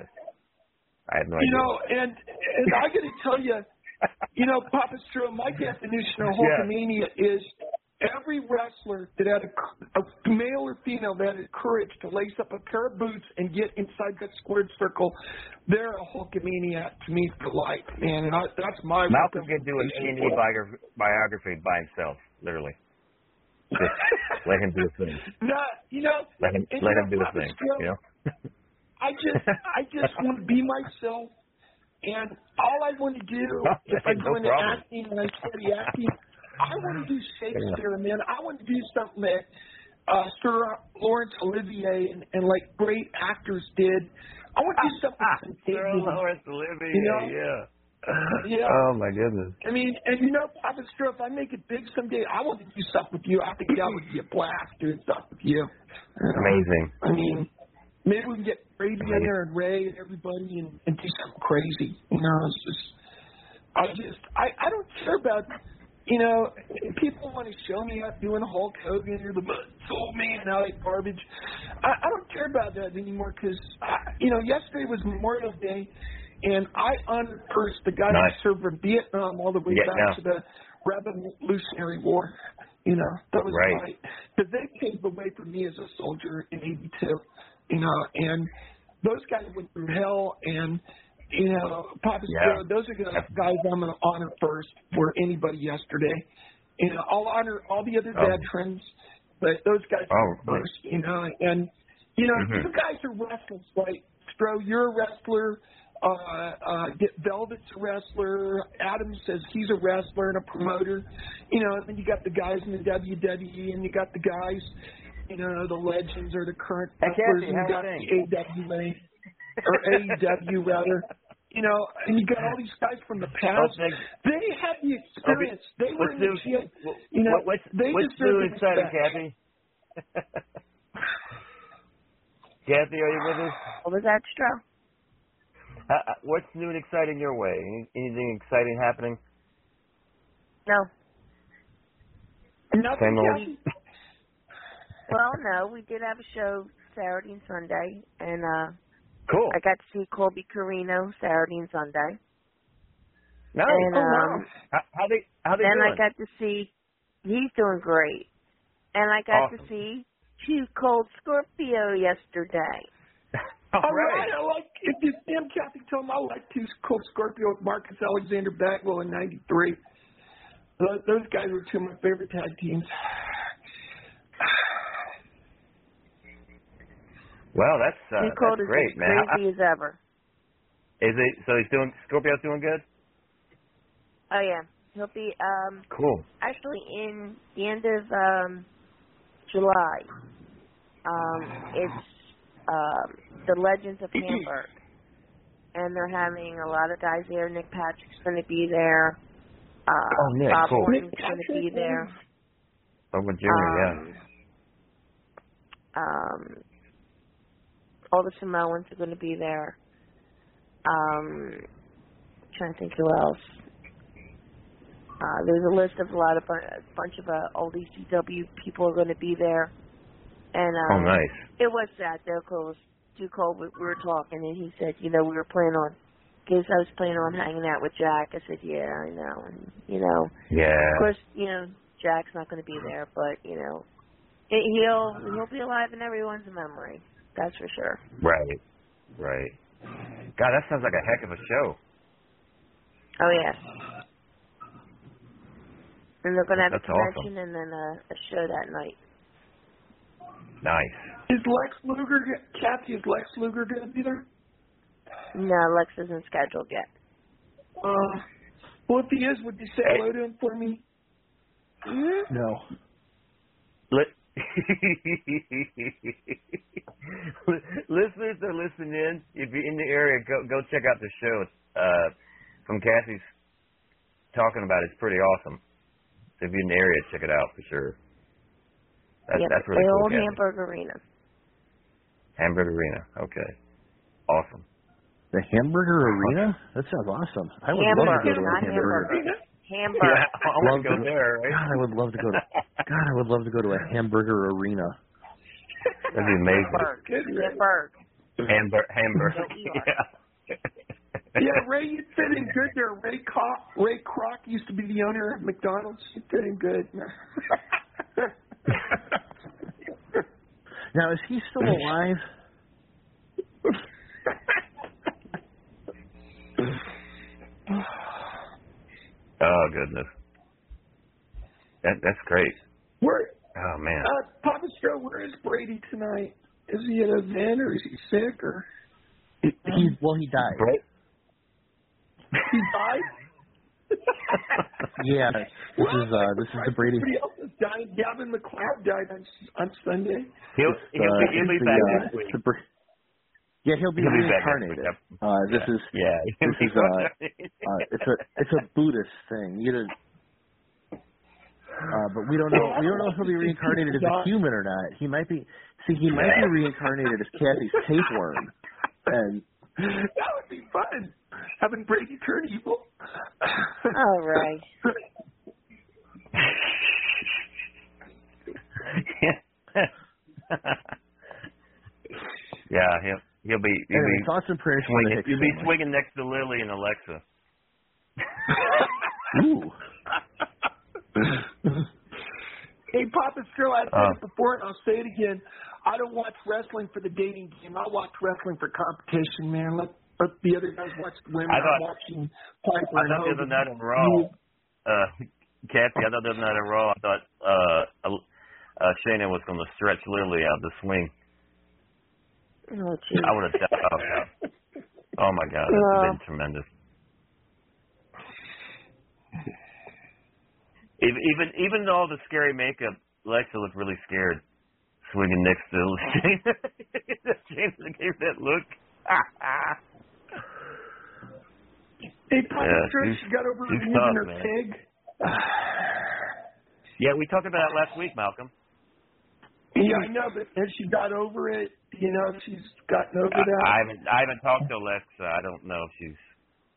Speaker 3: I have no
Speaker 7: You
Speaker 3: idea.
Speaker 7: You know, and and I got to tell you, you know, Papa Stro, my definition of
Speaker 3: Yeah.
Speaker 7: Hulkamania is every wrestler that had a, a male or female that had courage to lace up a pair of boots and get inside that squared circle, they're a Hulkamaniac to me for life, man. And I, that's my
Speaker 3: Malcolm could do an A&E biography by himself, literally. Just let him do his thing.
Speaker 7: Not, you know,
Speaker 3: Let him let him do his thing.
Speaker 7: Stro,
Speaker 3: You know.
Speaker 7: I just I just want to be myself, and all I want to do if I
Speaker 3: No
Speaker 7: go into
Speaker 3: problem.
Speaker 7: acting and I study acting, I want to do Shakespeare, man. I want to do something that uh, Sir Laurence Olivier and, and like great actors did. I want to do something
Speaker 3: Sir
Speaker 7: contagious.
Speaker 3: Laurence Olivier,
Speaker 7: You know?
Speaker 3: yeah.
Speaker 7: Yeah.
Speaker 3: Oh my goodness.
Speaker 7: I mean, and you know, Papa Stro, if I make it big someday, I want to do stuff with you. I think that would be a blast doing stuff with you.
Speaker 3: Amazing.
Speaker 7: I mean, maybe we can get Brady in there and Ray and everybody and, and do something crazy. You know, it's just, I just, I, I don't care about, you know, people want to show me up doing Hulk Hogan or the Soul Man and all that garbage. I, I don't care about that anymore because, you know, yesterday was Memorial Day, and I first the guys
Speaker 3: Nice.
Speaker 7: who served from Vietnam all the way
Speaker 3: Vietnam.
Speaker 7: back to the Revolutionary War. You know, that was
Speaker 3: Right.
Speaker 7: right. Because they paved the way for me as a soldier in '82. You know, and those guys went through hell, and you know, Papa
Speaker 3: Yeah.
Speaker 7: Joe, those are the guys I'm going to honor first for anybody yesterday. You know, I'll honor all the other
Speaker 3: Oh.
Speaker 7: veterans, but those guys
Speaker 3: Oh,
Speaker 7: first. You know, and you know,
Speaker 3: Mhm.
Speaker 7: you guys are wrestlers, right? Stro, you're a wrestler. Uh, uh, Velvet's a wrestler. Adam says he's a wrestler and a promoter. You know, and then you got the guys in the WWE, and you got the guys, you know, the legends or the current wrestlers,
Speaker 3: Kathy,
Speaker 7: and you got the AWA or AEW rather. You know, and you got all these guys from the past.
Speaker 3: Let's
Speaker 7: They had the experience. They were
Speaker 3: What's
Speaker 7: in the gym.
Speaker 3: what-
Speaker 7: You know,
Speaker 3: what's
Speaker 7: they
Speaker 3: what's
Speaker 7: deserve
Speaker 3: new
Speaker 7: the
Speaker 3: and exciting. Kathy? Kathy, are you with us?
Speaker 4: What was that, Stro?
Speaker 3: Uh, uh, what's new and exciting your way? Anything exciting happening?
Speaker 4: No.
Speaker 7: Nothing,
Speaker 3: Same old-
Speaker 4: Well, no. We did have a show Saturday and Sunday, and uh
Speaker 3: Cool.
Speaker 4: I got to see Colby Carino Saturday and Sunday.
Speaker 3: Nice.
Speaker 4: And
Speaker 7: Oh, wow.
Speaker 4: um,
Speaker 3: How, how they how they
Speaker 4: then
Speaker 3: doing?
Speaker 4: I got to see. He's doing great, and I got
Speaker 3: Awesome.
Speaker 4: to see Two Cold Scorpio yesterday.
Speaker 3: All
Speaker 7: All right.
Speaker 3: right.
Speaker 7: I like if you damn Kathy told him I like two Cold Scorpio with Marcus Alexander Bagwell in '93. Those, those guys were two of my favorite tag teams.
Speaker 3: Well, that's uh,
Speaker 4: Too
Speaker 3: that's
Speaker 4: is
Speaker 3: great,
Speaker 4: as
Speaker 3: man.
Speaker 4: crazy as ever.
Speaker 3: Is it? So he's doing Scorpio's doing good.
Speaker 4: Oh yeah, he'll be um
Speaker 3: Cool.
Speaker 4: actually in the end of um July. Um, it's um the Legends of Hamburg, and they're having a lot of guys there. Nick Patrick's going to be there. Uh,
Speaker 3: Oh, Nick,
Speaker 4: Bob
Speaker 3: cool.
Speaker 4: Orton's going to be there.
Speaker 3: Oh, with Junior,
Speaker 4: Um, um, all the Samoans are going to be there. Um, trying to think who else. Uh, there's a list of a lot of bu- a bunch of uh, old ECW people are going to be there, and
Speaker 3: yeah.
Speaker 4: um,
Speaker 3: Oh, nice.
Speaker 4: it was sad though, 'cause it was too cold. We, we were talking, and he said, you know, we were planning on. Cause I was planning on hanging out with Jack. I said, yeah, I know, and you know,
Speaker 3: Yeah.
Speaker 4: of course, you know, Jack's not going to be there, but you know, it, he'll he'll be alive in everyone's memory. That's for sure.
Speaker 3: Right. Right. God, that sounds like a heck of a show.
Speaker 4: Oh yeah. And they're going to have a
Speaker 3: That's awesome.
Speaker 4: convention and then a, a show that night.
Speaker 3: Nice.
Speaker 7: Is Lex Luger, Kathy, is Lex Luger going to be there?
Speaker 4: No, Lex isn't scheduled yet.
Speaker 7: Uh, well, if he is, would you say hello to him for me?
Speaker 5: No.
Speaker 3: Li- Listeners that are listening in, if you're in the area, go go check out the show. Uh, from Kathy's talking about it, it's pretty awesome. So if you're in the area, check it out for sure. That's
Speaker 4: yep,
Speaker 3: that's really
Speaker 4: the
Speaker 3: cool.
Speaker 4: old
Speaker 3: Kathy.
Speaker 4: Hamburg Arena.
Speaker 3: Hamburg Arena. Okay. Awesome.
Speaker 5: The Hamburger Arena? That sounds awesome. I would love to go to a
Speaker 4: not
Speaker 5: hamburger.
Speaker 4: Hamburg. Hamburg.
Speaker 3: Yeah, I want to go there, right?
Speaker 5: God, I would love to go to. God, I would love to go to a hamburger arena.
Speaker 3: That'd be amazing.
Speaker 4: Hamburg. Hamburg.
Speaker 3: Hamburg. Hamburg. Yeah.
Speaker 7: Yeah, Ray, you'd fit in good there. Ray Kroc, Ray Kroc used to be the owner of McDonald's. You'd fit in good.
Speaker 5: Now, is he still alive?
Speaker 3: Oh goodness. That that's great.
Speaker 7: where,
Speaker 3: Oh man.
Speaker 7: uh, Papa Stro, where is Brady tonight? Is he at an event or is he sick or
Speaker 5: He, he well, he died.
Speaker 3: Brett?
Speaker 7: he died?
Speaker 5: Yeah, this is uh, this is the Brady.
Speaker 7: Somebody else is dying. Gavin MacLeod died on on Sunday.
Speaker 3: He'll
Speaker 5: It's,
Speaker 3: he'll,
Speaker 5: uh,
Speaker 3: be, he'll be
Speaker 5: it's the,
Speaker 3: back
Speaker 5: uh,
Speaker 3: next week.
Speaker 5: the yeah, he'll be
Speaker 3: He'll be back next
Speaker 5: reincarnated. Uh, this is
Speaker 3: Yeah.
Speaker 5: this is, uh, uh, it's a it's a Buddhist thing. You know, uh, but we don't know we don't know if he'll be reincarnated as a human or not. He might be. See, he might be reincarnated as Kathy's tapeworm, and
Speaker 7: That would be fun. Having Brady turn evil.
Speaker 4: All right.
Speaker 3: yeah, he'll he'll be he'll
Speaker 5: anyway,
Speaker 3: be
Speaker 5: thoughts and prayers for the
Speaker 3: swinging.
Speaker 5: Hicks
Speaker 3: He'll be
Speaker 5: family.
Speaker 3: swinging next to Lily and Alexa.
Speaker 5: Ooh.
Speaker 7: Hey, Papa Stro, I said
Speaker 3: Uh.
Speaker 7: it before and I'll say it again. I don't watch wrestling for the dating game. I watch wrestling for competition, man. Let, let the other guys watch the women.
Speaker 3: I
Speaker 7: I'm
Speaker 3: thought-
Speaker 7: watching Piper
Speaker 3: I thought the other night on Raw, uh, Kathy, I thought the other night on Raw, I thought uh, uh, Shayna was going to stretch Lily out the swing.
Speaker 4: Oh, gee.
Speaker 3: I would have died. Oh, oh my God,
Speaker 4: Well.
Speaker 3: that's been tremendous. Even even though the scary makeup, Lexa looked really scared, swinging next to. Shayna gave that look.
Speaker 7: Hey, Papa
Speaker 3: Yeah, she's-
Speaker 7: she got over
Speaker 3: she's
Speaker 7: losing
Speaker 3: tough,
Speaker 7: her
Speaker 3: man.
Speaker 7: pig.
Speaker 3: yeah, we talked about that last week, Malcolm.
Speaker 7: Yeah, I know, but has she got over it? You know, she's gotten over
Speaker 3: I,
Speaker 7: that.
Speaker 3: I haven't I haven't talked to Alexa. I don't know if she's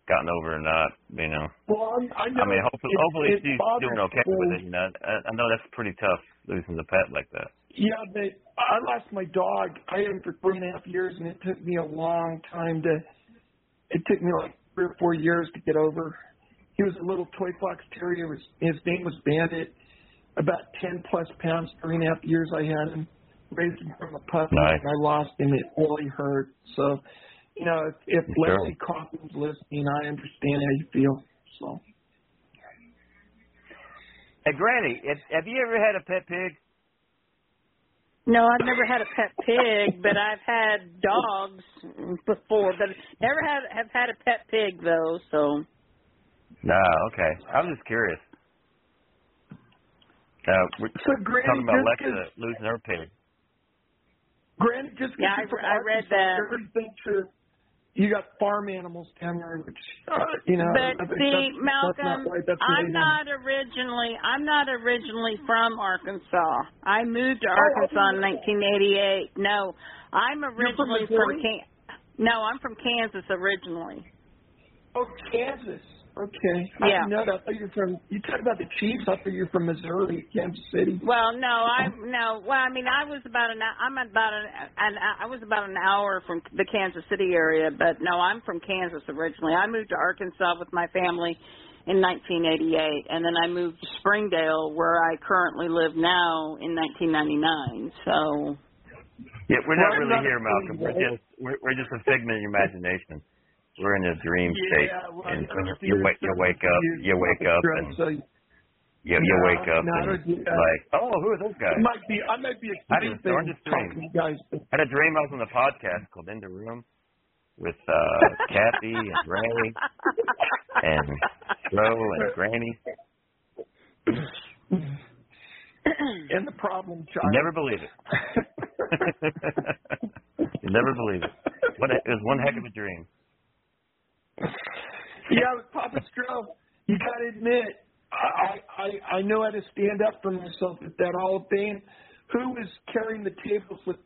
Speaker 3: gotten over or not. You know.
Speaker 7: well, I'm, I know.
Speaker 3: I mean, hopefully,
Speaker 7: it-
Speaker 3: hopefully
Speaker 7: it
Speaker 3: she's doing okay
Speaker 7: her.
Speaker 3: with it. You know, I, I know that's pretty tough losing the pet like that.
Speaker 7: Yeah, but I lost my dog. I had him for three and a half years, and it took me a long time to. It took me like three or four years to get over. He was a little toy fox terrier. His, his name was Bandit. About ten plus pounds. Three and a half years I had him. Raised him from a puppy,
Speaker 3: Nice.
Speaker 7: and I lost him. It really hurt. So, you know, if, if
Speaker 3: Sure.
Speaker 7: Lexi Kaufman's listening, I understand how you feel. So.
Speaker 3: Hey, Granny, have, have you ever had a pet pig?
Speaker 6: No, I've never had a pet pig, but I've had dogs before, but never had have had a pet pig though. So
Speaker 3: No, okay. I was just curious. Uh, we're
Speaker 7: So, Granny,
Speaker 3: talking about
Speaker 7: just
Speaker 3: losing her pig.
Speaker 7: Granted, just 'cause
Speaker 6: Yeah, I
Speaker 7: you're
Speaker 6: I read that.
Speaker 7: everybody thinks you're- you got farm animals down there, which uh, you know.
Speaker 6: But see,
Speaker 7: that's, that's
Speaker 6: Malcolm,
Speaker 7: not right.
Speaker 6: I'm not originally I'm not originally from Arkansas. I moved to
Speaker 7: Oh,
Speaker 6: Arkansas in 1988. No, I'm originally from,
Speaker 7: Missouri?
Speaker 6: Can. No, I'm from Kansas originally.
Speaker 7: Oh, Kansas. Okay.
Speaker 6: Yeah.
Speaker 7: didn't know that. I thought you were from. You talked about the Chiefs. I thought you were from Missouri, Kansas City.
Speaker 6: Well, no, I no. Well, I mean, I was about an I'm about an, an I was about an hour from the Kansas City area, but no, I'm from Kansas originally. I moved to Arkansas with my family in 1988, and then I moved to Springdale, where I currently live now, in 1999. So
Speaker 3: Yeah, we're not
Speaker 7: I'm
Speaker 3: really
Speaker 7: not
Speaker 3: here, Malcolm. We're just we're, we're just a figment of your imagination. We're in a dream state,
Speaker 7: well,
Speaker 3: and you, you wake you wake up,
Speaker 7: you-
Speaker 3: wake up, and
Speaker 7: so
Speaker 3: you you
Speaker 7: No,
Speaker 3: wake up and
Speaker 7: don't
Speaker 3: like, oh, who are those guys?
Speaker 7: I might be. I might be a
Speaker 3: I
Speaker 7: kid
Speaker 3: just-
Speaker 7: thing
Speaker 3: I'm just
Speaker 7: talking to
Speaker 3: dreaming.
Speaker 7: you guys.
Speaker 3: I had a dream I was on the podcast called In the Room with uh Kathy and Ray and Flo and Granny.
Speaker 7: and the problem child.
Speaker 3: Never believe it. you never believe it. What a, it was one heck of a dream.
Speaker 7: Yeah, Papa Stro, you got to admit, I, I I know how to stand up for myself at that Hall of Fame. Who was carrying the tables with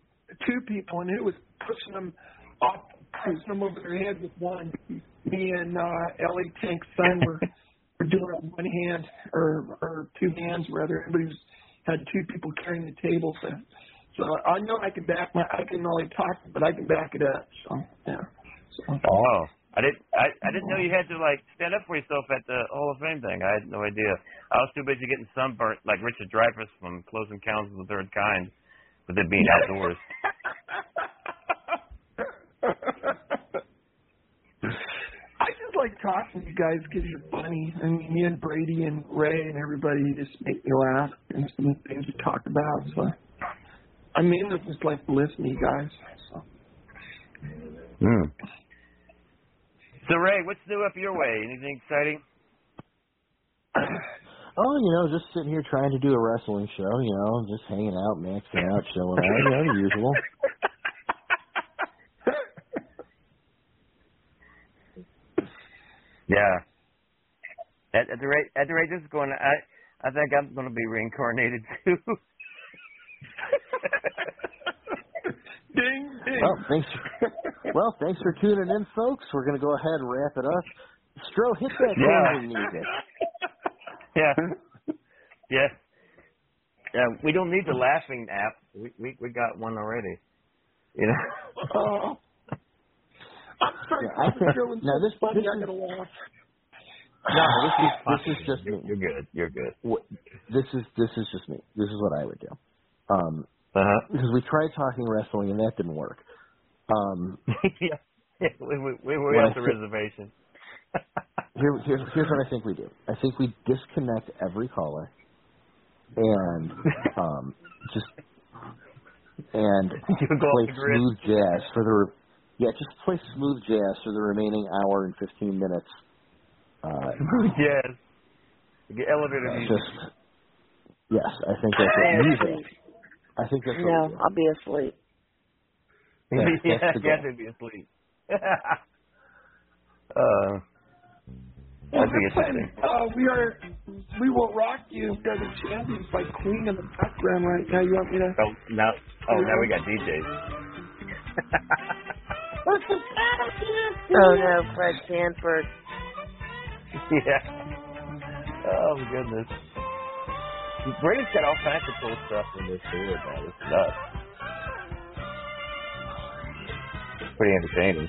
Speaker 7: two people, and who was pushing them off, pushing them over their head with one? Me and uh, Ellie Tank's son were, were doing it one hand, or or two hands rather. Everybody was, had two people carrying the tables. So, so I know I can back my. I can only talk, but I can back it up. So yeah. So.
Speaker 3: Oh, I didn't. I, I didn't know you had to like stand up for yourself at the Hall of Fame thing. I had no idea. I was too busy getting sunburnt like Richard Dreyfuss from Close Encounters of the Third Kind, with it being outdoors.
Speaker 7: I just like talking to you guys because you're funny. I mean, me and Brady and Ray and everybody just make me laugh and some things you talk about. So I mainly just like to listen to you guys. So.
Speaker 3: Hmm. So Ray, what's new up your way? Anything exciting?
Speaker 5: Oh, you know, just sitting here trying to do a wrestling show, you know, just hanging out, maxing out, chilling out, you know, the usual.
Speaker 3: Yeah. At, at the rate at the rate this is going, I I think I'm going to be reincarnated too.
Speaker 7: ding, ding.
Speaker 5: Well, thanks. Well, thanks for tuning in, folks. We're gonna go ahead and wrap it up. Stro, hit that
Speaker 3: Yeah.
Speaker 5: closing music.
Speaker 3: yeah. Yeah. Yeah. We don't need the laughing app. We we we got one already. You know.
Speaker 7: Oh. I'm sorry,
Speaker 5: Yeah, I
Speaker 7: Papa
Speaker 5: think- now this-
Speaker 7: funny.
Speaker 5: this
Speaker 7: I'm
Speaker 5: is-
Speaker 7: gonna laugh.
Speaker 5: No, this is this is just me.
Speaker 3: You're good. You're good.
Speaker 5: This is this is just me. This is what I would do. Um,
Speaker 3: Uh huh.
Speaker 5: because we tried talking wrestling and that didn't work. Um,
Speaker 3: yeah. yeah. We we we were at the reservation.
Speaker 5: here, here's here's what I think we do. I think we disconnect every caller, and um, just and
Speaker 3: go
Speaker 5: play smooth jazz for the re- yeah, just play smooth jazz for the remaining hour and fifteen minutes. Uh,
Speaker 3: yes. Get elevator music.
Speaker 5: just yes, I think that's it. Music. I think that's
Speaker 4: No,
Speaker 5: we.
Speaker 4: I'll be asleep.
Speaker 5: Yeah,
Speaker 3: yeah,
Speaker 5: that's the
Speaker 3: you have
Speaker 5: goal.
Speaker 3: be asleep. uh, that'd be exciting.
Speaker 7: Uh, we are, we will rock you. We're the champions by Queen in the background right now. You want me to?
Speaker 3: Oh, now, oh, now we got DJs.
Speaker 4: Oh no, Fred Sanford.
Speaker 3: yeah. Oh goodness. Brady's got all kinds of cool stuff in this board, man. It's nuts. Pretty entertaining.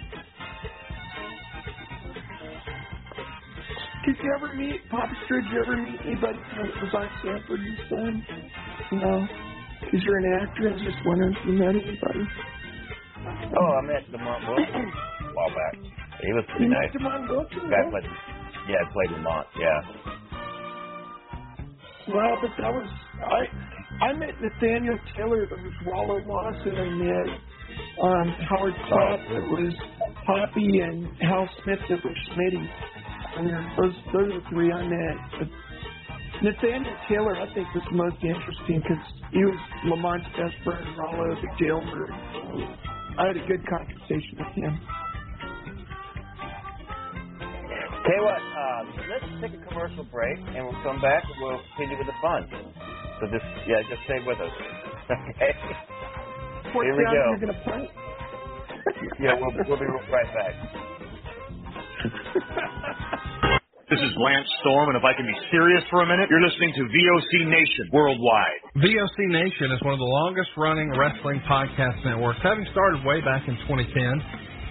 Speaker 7: Did you ever meet Papa Stro? Did you ever meet anybody that was on Sanford and Son? No. Because you're an actor. I was just wondering if you met anybody.
Speaker 3: Oh, I met Lamont Wilson a while back. He was pretty
Speaker 7: You
Speaker 3: nice.
Speaker 7: met Demond Wilson?
Speaker 3: Guy
Speaker 7: yeah?
Speaker 3: played, yeah, played Lamont. Yeah.
Speaker 7: Well, but that was I. I met Nathaniel Taylor. That was Rollo Lawson. I met um, Howard Platt. That was Poppy and Hal Smith. That was Smitty. And those those are the three I met. But Nathaniel Taylor, I think, was the most interesting because he was Lamont's best friend, Rollo the jailbird. I had a good conversation with him.
Speaker 3: Tell you what, uh, let's take a commercial break, and we'll come back and we'll continue with the fun. So just, yeah, just stay with us. Okay?
Speaker 7: What
Speaker 3: Here we go.
Speaker 7: You're gonna play?
Speaker 3: Yeah, we'll, we'll be right back.
Speaker 8: This is Lance Storm, and if I can be serious for a minute, you're listening to VOC Nation worldwide.
Speaker 9: VOC Nation is one of the longest running wrestling podcast networks, having started way back in 2010.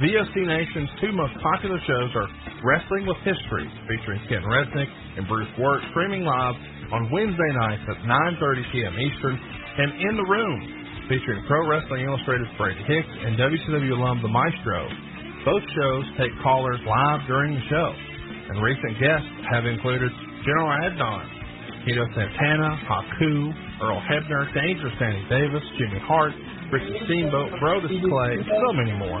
Speaker 9: VOC Nation's two most popular shows are Wrestling with History, featuring Ken Resnick and Bruce Wirt, streaming live on Wednesday nights at 9.30 p.m. Eastern, and In the Room, featuring Pro Wrestling Illustrated's Brady Hicks and WCW alum The Maestro. Both shows take callers live during the show, and recent guests have included General Adnan, Tito Santana, Haku, Earl Hebner, Dangerous Danny Davis, Jimmy Hart, Ricky Steamboat, Brodus Clay, and so many more.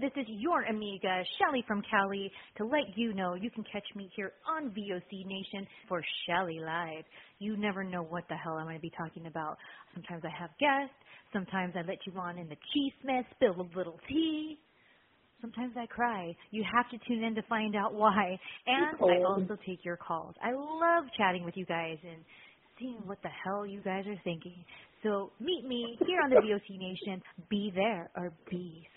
Speaker 10: This is your amiga, Shelly from Cali, to let you know you can catch me here on VOC Nation for Shelly Live. You never know what the hell I'm going to be talking about. Sometimes I have guests, sometimes I let you on in the cheese mess, spill a little tea. Sometimes I cry. You have to tune in to find out why. And I oh. also take your calls. I love chatting with you guys and seeing what the hell you guys are thinking. So meet me here on the VOC Nation. Be there or be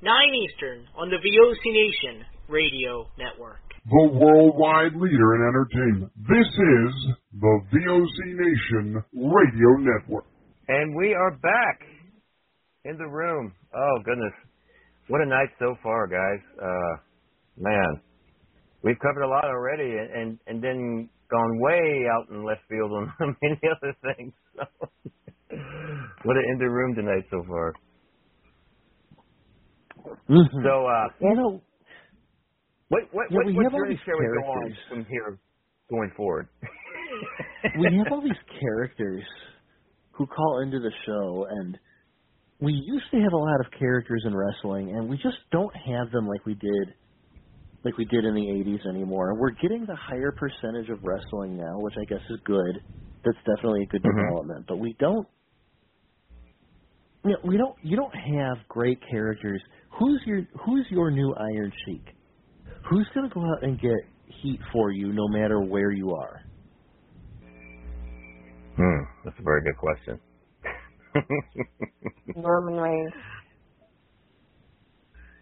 Speaker 11: 9 Eastern, on the VOC Nation Radio Network.
Speaker 12: the worldwide leader in entertainment. This is the VOC Nation Radio Network.
Speaker 3: And we are back in the room. Oh goodness, what a night so far, guys. Uh, man, we've covered a lot already, and and, and then gone way out in left field on many other things. So, what an in the room tonight so far.
Speaker 5: Mhm.
Speaker 3: So, uh,
Speaker 5: you know,
Speaker 3: what what
Speaker 5: Yeah,
Speaker 3: what,
Speaker 5: we
Speaker 3: what journey shall we go on from here going forward?
Speaker 5: we have all these characters who call into the show and we used to have a lot of characters in wrestling and we just don't have them like we did like we did in the 80s anymore. And we're getting the higher percentage of wrestling now, which I guess is good. That's definitely a good
Speaker 3: Mhm.
Speaker 5: development, but we don't you know, we don't you don't have great characters. Who's your who's your new Iron Sheik? Who's going to go out and get heat for you no matter where you are?
Speaker 3: Hmm, that's a very good question.
Speaker 4: Roman Reigns.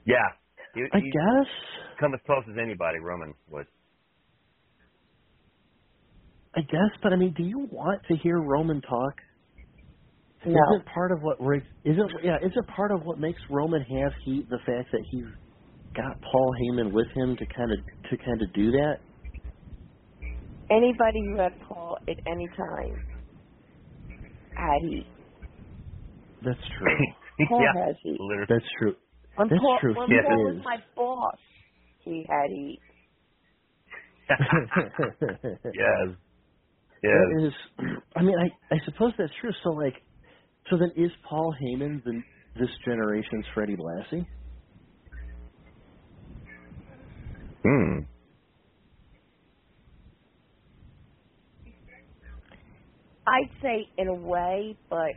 Speaker 3: yeah, you,
Speaker 5: I
Speaker 3: you-
Speaker 5: guess
Speaker 3: come as close as anybody. Roman would.
Speaker 5: I guess, but I mean, do you want to hear Roman talk?
Speaker 4: No.
Speaker 5: Isn't part of what Rick isn't yeah, isn't part of what makes Roman have heat the fact that he's got Paul Heyman with him to kind of to kind of do that?
Speaker 4: Anybody who had Paul at any time had heat.
Speaker 5: That's true.
Speaker 4: Paul
Speaker 3: yeah,
Speaker 4: has heat.
Speaker 3: literally.
Speaker 5: That's true.
Speaker 4: When
Speaker 5: That's
Speaker 4: Paul,
Speaker 5: true.
Speaker 4: When
Speaker 5: He
Speaker 4: Paul was my boss, he had heat.
Speaker 3: yes. Yes.
Speaker 5: That is, I mean, I I suppose that's true. So like, so then is Paul Heyman the this generation's Freddie Blassie?
Speaker 3: Hmm.
Speaker 4: I'd say in a way, but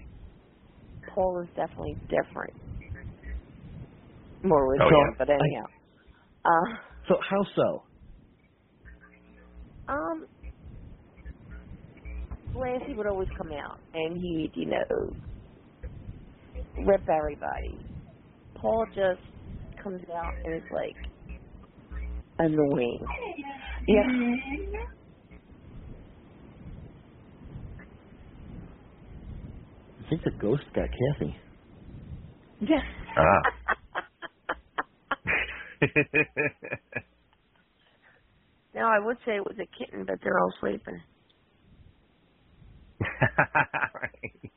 Speaker 4: Paul is definitely different. More with
Speaker 3: Oh, yeah.
Speaker 4: but anyhow. Uh,
Speaker 5: So how so?
Speaker 4: um, Blassie would always come out, and he'd, you know, rip everybody. Paul just comes out and is like annoying. Yeah.
Speaker 5: I think the ghost got Kathy.
Speaker 4: Yeah.
Speaker 3: Ah.
Speaker 4: now I would say it was a kitten, but they're all sleeping.
Speaker 3: right.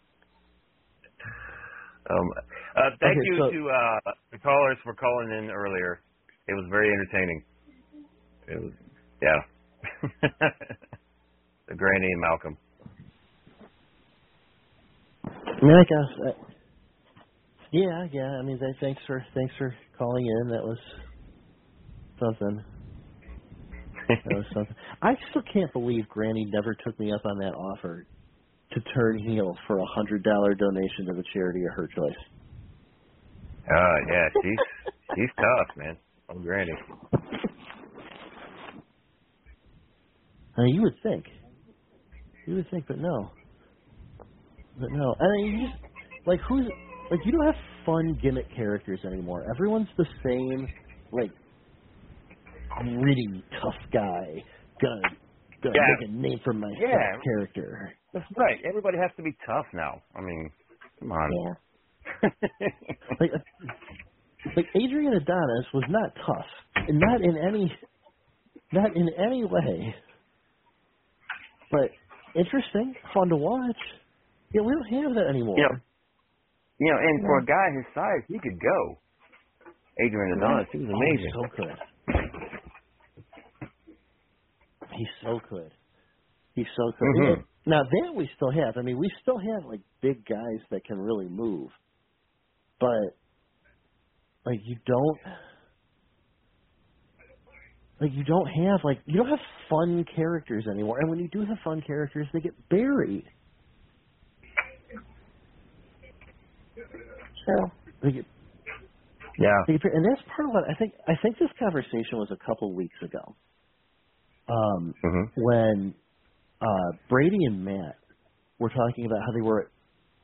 Speaker 3: Um, uh, thank
Speaker 5: Okay,
Speaker 3: you
Speaker 5: so-
Speaker 3: to uh, the callers for calling in earlier. It was very entertaining. It was, yeah. the Granny and Malcolm.
Speaker 5: I mean, I guess. Uh, yeah, yeah. I mean, th- thanks for thanks for calling in. That was something. That was something. I still can't believe Granny never took me up on that offer to turn heel for a hundred dollar donation to the charity of her choice.
Speaker 3: Uh, yeah, she's she's tough, man. Oh, Granny.
Speaker 5: I mean, you would think. You would think, but no. But no. I mean, you just, like who's like you don't have fun gimmick characters anymore. Everyone's the same, like gritty, tough guy. Gonna gonna
Speaker 3: Yeah.
Speaker 5: make a name for myself
Speaker 3: Yeah.
Speaker 5: character.
Speaker 3: That's right. Everybody has to be tough now. I mean, come on.
Speaker 4: Yeah.
Speaker 5: Like uh, like Adrian Adonis was not tough, and not in any, not in any way. But interesting, fun to watch. Yeah, we don't have that anymore.
Speaker 3: Know, you know, and for a guy his size, he could go. Adrian Adonis, he was
Speaker 5: Oh,
Speaker 3: amazing.
Speaker 5: he so good. He's so good. He's so could.
Speaker 3: Mhm.
Speaker 5: And Now that we still have. I mean, we still have like big guys that can really move, but like you don't. Like you don't have like you don't have fun characters anymore, and when you do have fun characters, they get buried.
Speaker 4: So
Speaker 5: They get
Speaker 3: Yeah.
Speaker 5: They get and that's part of what I think. I think this conversation was a couple weeks ago. Um,
Speaker 3: hmm
Speaker 5: when uh, Brady and Matt were talking about how they were,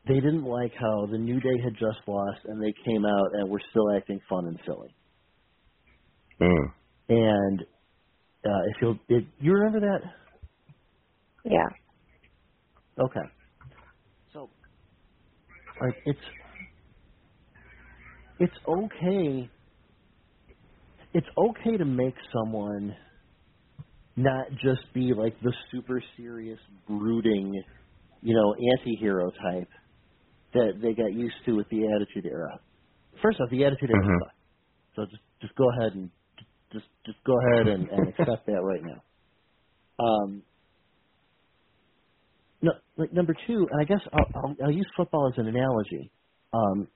Speaker 5: they didn't like how the New Day had just lost and they came out and were still acting fun and silly.
Speaker 3: Mm.
Speaker 5: And uh, if you'll, it, you remember that?
Speaker 4: Yeah.
Speaker 5: Okay. So, like, it's it's okay. It's okay to make someone not just be like the super serious, brooding, you know, anti-hero type that they got used to with the Attitude Era. First off, the Attitude Era
Speaker 3: Mhm.
Speaker 5: sucked. So just just go ahead and just just go ahead and, and accept that right now. Um, no, like number two, and I guess I'll, I'll, I'll use football as an analogy. Um,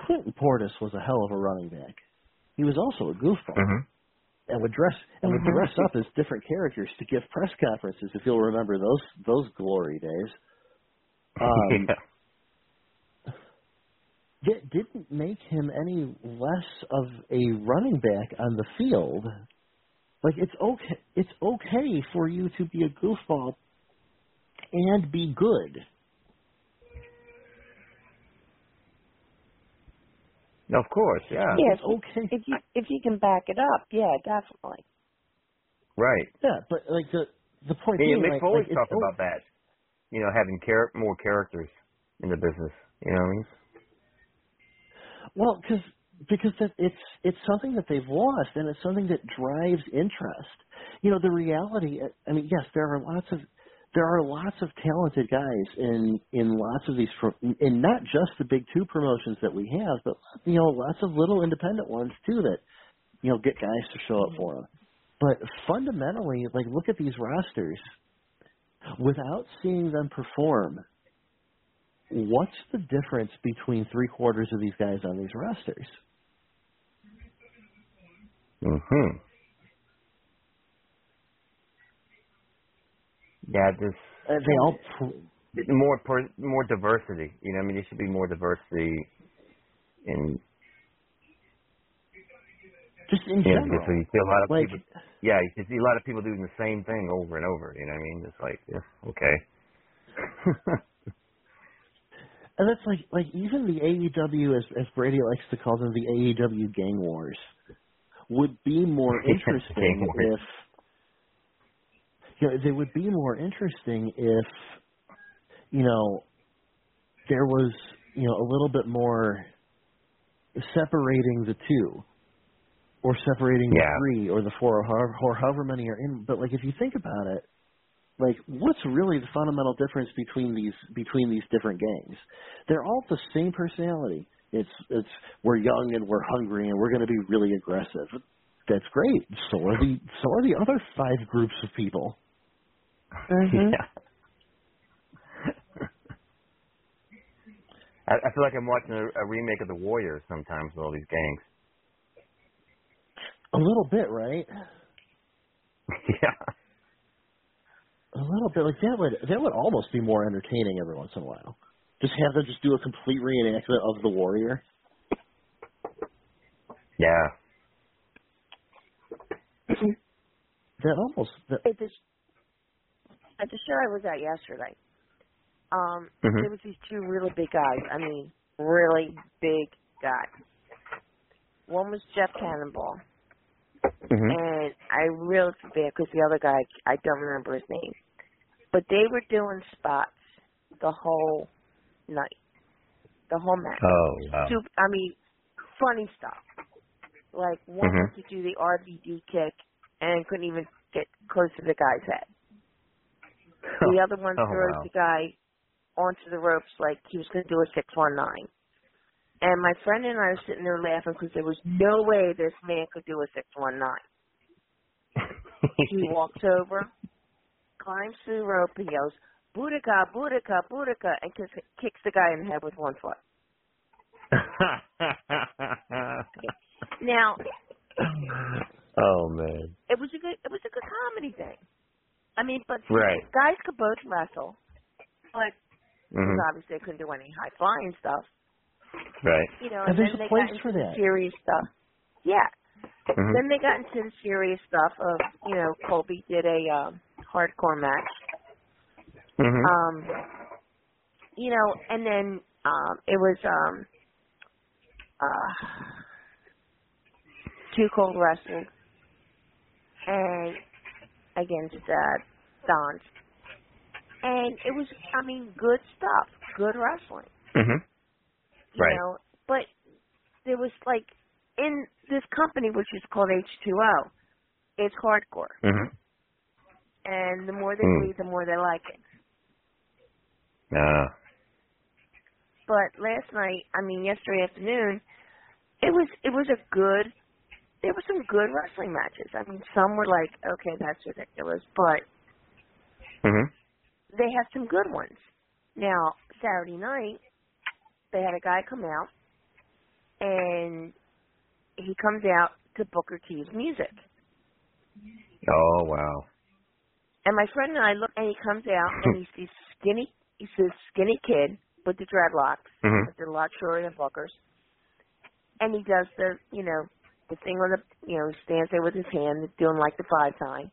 Speaker 5: Clinton Portis was a hell of a running back. He was also a goofball
Speaker 3: Mhm.
Speaker 5: And would dress and would
Speaker 4: Mhm.
Speaker 5: dress up as different characters to give press conferences. If you'll remember those those glory days, um,
Speaker 3: yeah.
Speaker 5: that didn't make him any less of a running back on the field. Like it's okay, it's okay for you to be a goofball and be good.
Speaker 3: Of course, yeah.
Speaker 4: Yeah,
Speaker 5: It's okay.
Speaker 4: if you if you can back it up, yeah, definitely.
Speaker 3: Right.
Speaker 5: Yeah, but like the the point
Speaker 3: Yeah,
Speaker 5: being,
Speaker 3: Mick
Speaker 5: like,
Speaker 3: Foley's
Speaker 5: like,
Speaker 3: talked about that. You know, having char- more characters in the business. You know what I mean?
Speaker 5: Well, because because that it's it's something that they've lost, and it's something that drives interest. You know, the reality. I mean, yes, there are lots of there are lots of talented guys in in lots of these, pro- in not just the big two promotions that we have, but you know, lots of little independent ones too that you know get guys to show up for them. But fundamentally, like look at these rosters. Without seeing them perform, what's the difference between three quarters of these guys on these rosters?
Speaker 3: hmm Yeah, just
Speaker 5: Uh, they all
Speaker 3: more per, more diversity. You know, I mean, there should be more diversity in
Speaker 5: just in general.
Speaker 3: so you see a lot of
Speaker 5: Like-
Speaker 3: people. Yeah, you see a lot of people doing the same thing over and over. You know what I mean? It's like, yeah, okay.
Speaker 5: And that's like like even the AEW as as Brady likes to call them the AEW gang wars would be more interesting if you know, they would be more interesting if you know there was you know a little bit more separating the two or separating
Speaker 3: Yeah.
Speaker 5: the three or the four or however, or however many are in. But like if you think about it like what's really the fundamental difference between these between these different gangs? They're all the same personality. It's it's we're young and we're hungry and we're going to be really aggressive. That's great. So are the so are the other five groups of people Mm-hmm.
Speaker 3: Yeah. I, I feel like I'm watching a, a remake of The Warriors sometimes with all these gangs.
Speaker 5: a little bit right
Speaker 3: yeah.
Speaker 5: a little bit like that would that would almost be more entertaining every once in a while just have them just do a complete reenactment of the warrior
Speaker 3: Yeah.
Speaker 5: that almost that,
Speaker 4: At the at the show I was at yesterday, um,
Speaker 5: Mhm.
Speaker 4: there was these two really big guys. I mean, really big guys. One was Jeff Cannonball,
Speaker 3: Mhm.
Speaker 4: and I really feel bad because the other guy I don't remember his name, but they were doing spots the whole night, the whole match.
Speaker 3: Oh, wow.
Speaker 4: Super, I mean, funny stuff. Like one
Speaker 3: Mhm.
Speaker 4: could do the RVD kick and couldn't even get close to the guy's head. Oh, the other one
Speaker 3: Oh,
Speaker 4: throws
Speaker 3: wow.
Speaker 4: the guy onto the ropes like he was going to do a six one nine. And my friend and I were sitting there laughing because there was no way this man could do a six one nine. he walks over, climbs through the rope, and yells, "Booyaka, Booyaka, Booyaka," and kicks, kicks the guy in the head with one foot. Now,
Speaker 3: oh man.
Speaker 4: it was a good it was a good comedy thing. I mean, but
Speaker 3: Right.
Speaker 4: guys could both wrestle, but because
Speaker 3: Mhm.
Speaker 4: obviously they couldn't do any high flying stuff.
Speaker 3: Right.
Speaker 4: You know,
Speaker 5: And
Speaker 4: and,
Speaker 5: there's
Speaker 4: then
Speaker 5: a
Speaker 4: they
Speaker 5: place
Speaker 4: got into
Speaker 5: for that.
Speaker 4: serious stuff. Yeah.
Speaker 3: Mhm.
Speaker 4: Then they got into the serious stuff of you know Colby did a um, hardcore match.
Speaker 3: Mhm.
Speaker 4: Um, you know, and then um, it was um, uh, Too Cold Wrestling and against uh, Don's. And it was, I mean, good stuff, good wrestling,
Speaker 3: Mhm.
Speaker 4: you
Speaker 3: Right.
Speaker 4: know. But there was like in this company, which is called H2O, it's hardcore,
Speaker 3: Mhm.
Speaker 4: and the more they
Speaker 3: Mm.
Speaker 4: bleed, the more they like it.
Speaker 3: Ah.
Speaker 4: But last night, I mean, yesterday afternoon, it was it was a good. There were some good wrestling matches. I mean, some were like, okay, that's ridiculous, but
Speaker 3: Mhm.
Speaker 4: they had some good ones. Now, Saturday night, they had a guy come out, and he comes out to Booker T's music.
Speaker 3: Oh wow.
Speaker 4: And my friend and I look, and he comes out, and he's this skinny, he's this skinny kid with the dreadlocks,
Speaker 3: Mhm.
Speaker 4: with the lot shorter than Booker's. And he does the, you know, the thing on the, you know, he stands there with his hand, doing like the five sign.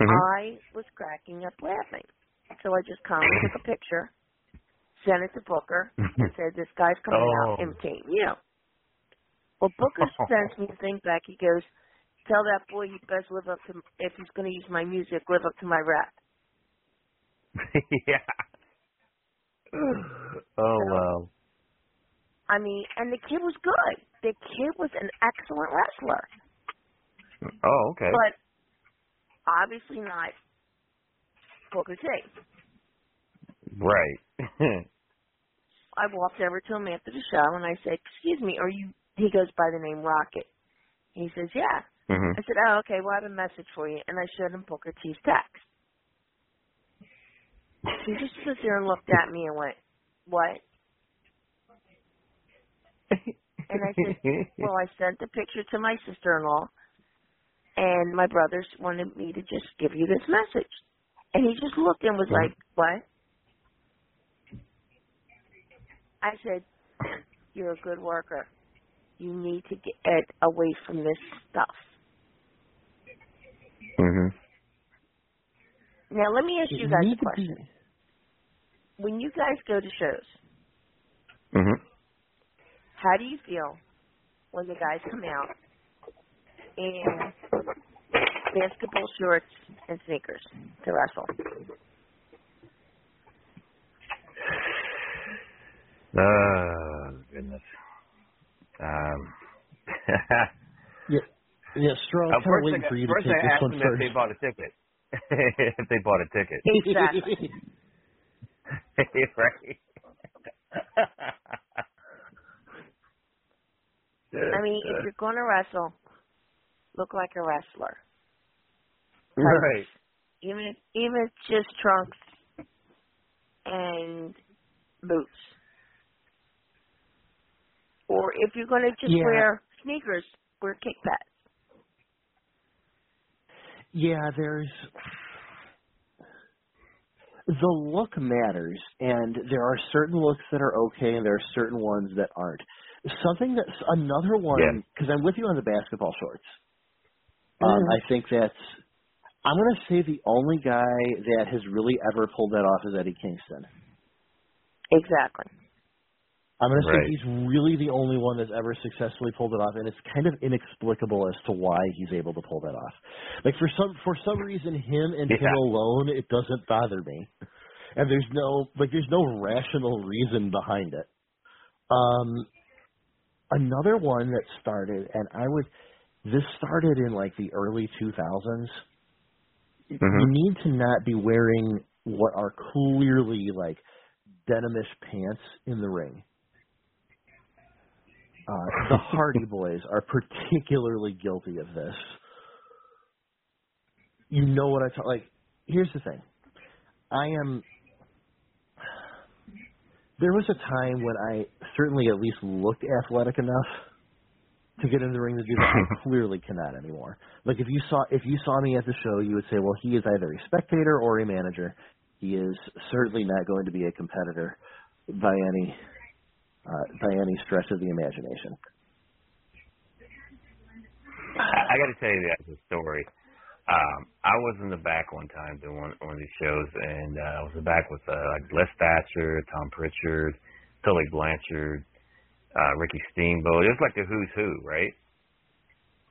Speaker 3: Mhm.
Speaker 4: I was cracking up laughing. So I just calmly took a picture, sent it to Booker, and said, this guy's coming out
Speaker 3: Oh.
Speaker 4: imitating you. Well, Booker sends me a thing back. He goes, "Tell that boy he best live up to if he's going to use my music, live up to my rap."
Speaker 3: yeah. Oh wow.
Speaker 4: I mean, and the kid was good. The kid was an excellent wrestler,
Speaker 3: Oh okay.
Speaker 4: but obviously not Booker T.
Speaker 3: right.
Speaker 4: I walked over to him after the show and I said, "Excuse me, are you?" He goes by the name Rocket. He says, "Yeah."
Speaker 3: Mhm.
Speaker 4: I said, "Oh, okay. Well, I have a message for you." And I showed him Booker T's text. He just stood there and looked at me and went, "What?" And I said, "Well, I sent the picture to my sister-in-law, and my brothers wanted me to just give you this message." And he just looked and was like, "What?" I said, "You're a good worker. You need to get away from this stuff."
Speaker 3: Mhm.
Speaker 4: Now, let me ask you guys a question. When you guys go to shows,
Speaker 3: Mhm.
Speaker 4: How do you feel when the guys come out in basketball shorts and sneakers to wrestle?
Speaker 3: Oh goodness. Um.
Speaker 5: Yeah, yeah, Stro.
Speaker 3: Uh,
Speaker 5: I'm kind of
Speaker 3: first
Speaker 5: waiting
Speaker 3: I,
Speaker 5: for you to take
Speaker 3: I
Speaker 5: this
Speaker 3: asked
Speaker 5: one
Speaker 3: them
Speaker 5: first.
Speaker 3: if they bought a ticket. if they bought a ticket.
Speaker 4: Exactly.
Speaker 3: right.
Speaker 4: I mean, if you're going to wrestle, look like a wrestler.
Speaker 3: right.
Speaker 4: Even if even if it's just trunks and boots. Or if you're going to just
Speaker 5: Yeah.
Speaker 4: wear sneakers, wear kick pads.
Speaker 5: Yeah, there's the look matters, and there are certain looks that are okay, and there are certain ones that aren't. Something that's another one
Speaker 3: Yeah.
Speaker 5: because I'm with you on the basketball shorts. Um,
Speaker 4: Mhm.
Speaker 5: I think that's. I'm going to say the only guy that has really ever pulled that off is Eddie Kingston.
Speaker 4: Exactly.
Speaker 5: I'm going to
Speaker 3: Right.
Speaker 5: say he's really the only one that's ever successfully pulled it off, and it's kind of inexplicable as to why he's able to pull that off. Like for some for some reason, him and him alone, it doesn't bother me, and there's no like there's no rational reason behind it. Um, another one that started, and I would this started in like the early 2000s. You
Speaker 3: Mhm.
Speaker 5: need to not be wearing what are clearly like denimish pants in the ring. Uh, the Hardy Boys are particularly guilty of this. You know what I talk like. Here's the thing. I am. There was a time when I certainly at least looked athletic enough to get in the ring to do that. I clearly cannot anymore. Like if you saw if you saw me at the show, you would say, well, he is either a spectator or a manager. He is certainly not going to be a competitor by any uh, by any stretch of the imagination.
Speaker 3: I, I got to tell you guys a story. Um, I was in the back one time doing one, one of these shows, and uh, I was in the back with uh, like Les Thatcher, Tom Prichard, Tully Blanchard, uh, Ricky Steamboat. It was like the who's who, right?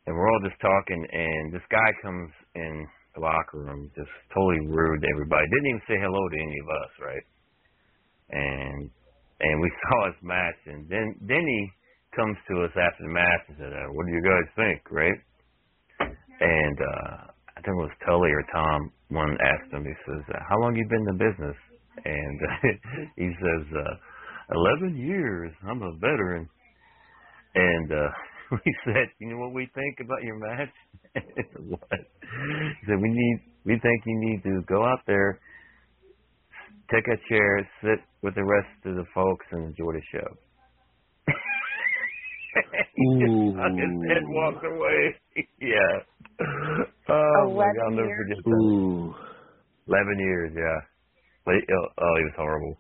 Speaker 3: And we're all just talking, and this guy comes in the locker room, just totally rude to everybody. Didn't even say hello to any of us, right? And and we saw his match, and then then he comes to us after the match and said, uh, "What do you guys think?" Right? And uh I think it was Tully or Tom. One asked him. He says, uh, "How long you been in the business?" And he says, uh, 11 years. I'm a veteran." And uh we said, "You know what we think about your match?" what? He said, "We need. We think you need to go out there." Take a chair, sit with the rest of the folks, and enjoy the show. he just hung his head, walked away. yeah. Oh my God, I'll never
Speaker 4: years?
Speaker 3: forget that.
Speaker 5: Ooh.
Speaker 3: Eleven years, yeah. Oh, oh, he was horrible.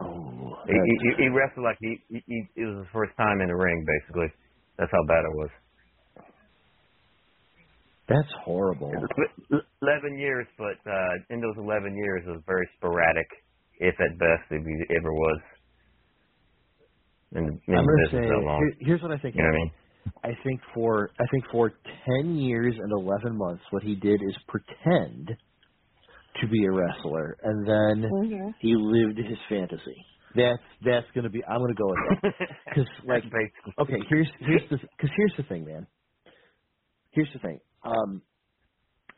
Speaker 5: Oh,
Speaker 3: He, he, he wrestled like he, he, he it was his first time in the ring, basically. That's how bad it was.
Speaker 5: that's horrible.
Speaker 3: Eleven years, but uh in those eleven years, it was very sporadic, if at best, if he ever was. in, in
Speaker 5: I'm gonna say here- here's what I think.
Speaker 3: You know what I mean?
Speaker 5: I think for I think for ten years and eleven months, what he did is pretend to be a wrestler, and then
Speaker 4: Mhm.
Speaker 5: he lived his fantasy. That's that's gonna be. I'm gonna go with that because like okay, here's here's the because here's the thing, man. Here's the thing. Um,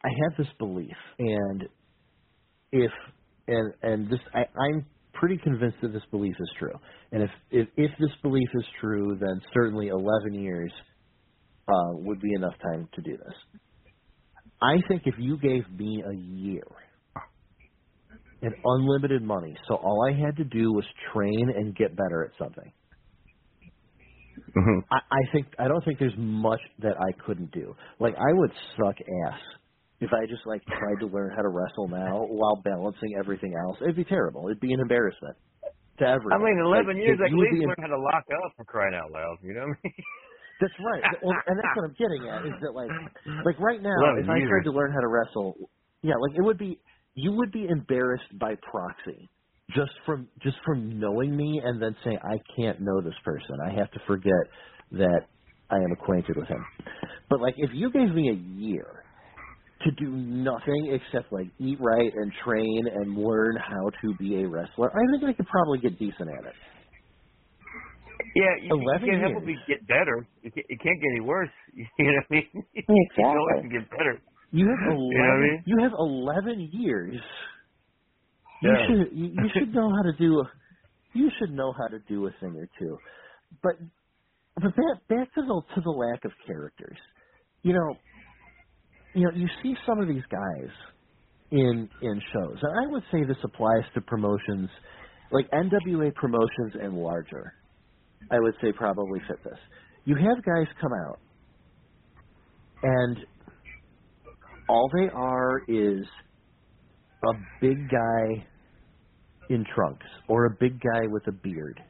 Speaker 5: I have this belief, and if and and this I, I'm pretty convinced that this belief is true. And if if if this belief is true, then certainly 11 years uh, would be enough time to do this. I think if you gave me a year and unlimited money, so all I had to do was train and get better at something.
Speaker 3: Mm-hmm.
Speaker 5: I, I think I don't think there's much that I couldn't do. Like I would suck ass if I just like tried to learn how to wrestle now while balancing everything else. It'd be terrible. It'd be an embarrassment to everyone.
Speaker 3: I mean, 11 years, at least
Speaker 5: be
Speaker 3: learn how to lock up for crying out loud. You know what I mean?
Speaker 5: That's right. Well, and that's what I'm getting at is that like like right now,
Speaker 3: 11
Speaker 5: if I tried to learn how to wrestle, yeah, like it would be you would be embarrassed by proxy just from just from knowing me and then saying I can't know this person. I have to forget that I am acquainted with him. But like if you gave me a year to do nothing except like eat right and train and learn how to be a wrestler, I think I could probably get decent at it.
Speaker 3: Yeah, you, you can't
Speaker 5: years.
Speaker 3: help but get better. It can't, it can't get any worse. You know what I mean? You
Speaker 5: Exactly.
Speaker 3: always can get better.
Speaker 5: You have eleven.
Speaker 3: You know I mean?
Speaker 5: You have eleven years. You
Speaker 3: Yeah.
Speaker 5: should you, you should know how to do. A, you should know how to do a thing or two. But but back back to the to the lack of characters. You know, you know, you see some of these guys in in shows, and I would say this applies to promotions like NWA promotions and larger. I would say probably fit this. You have guys come out and all they are is a big guy in trunks or a big guy with a beard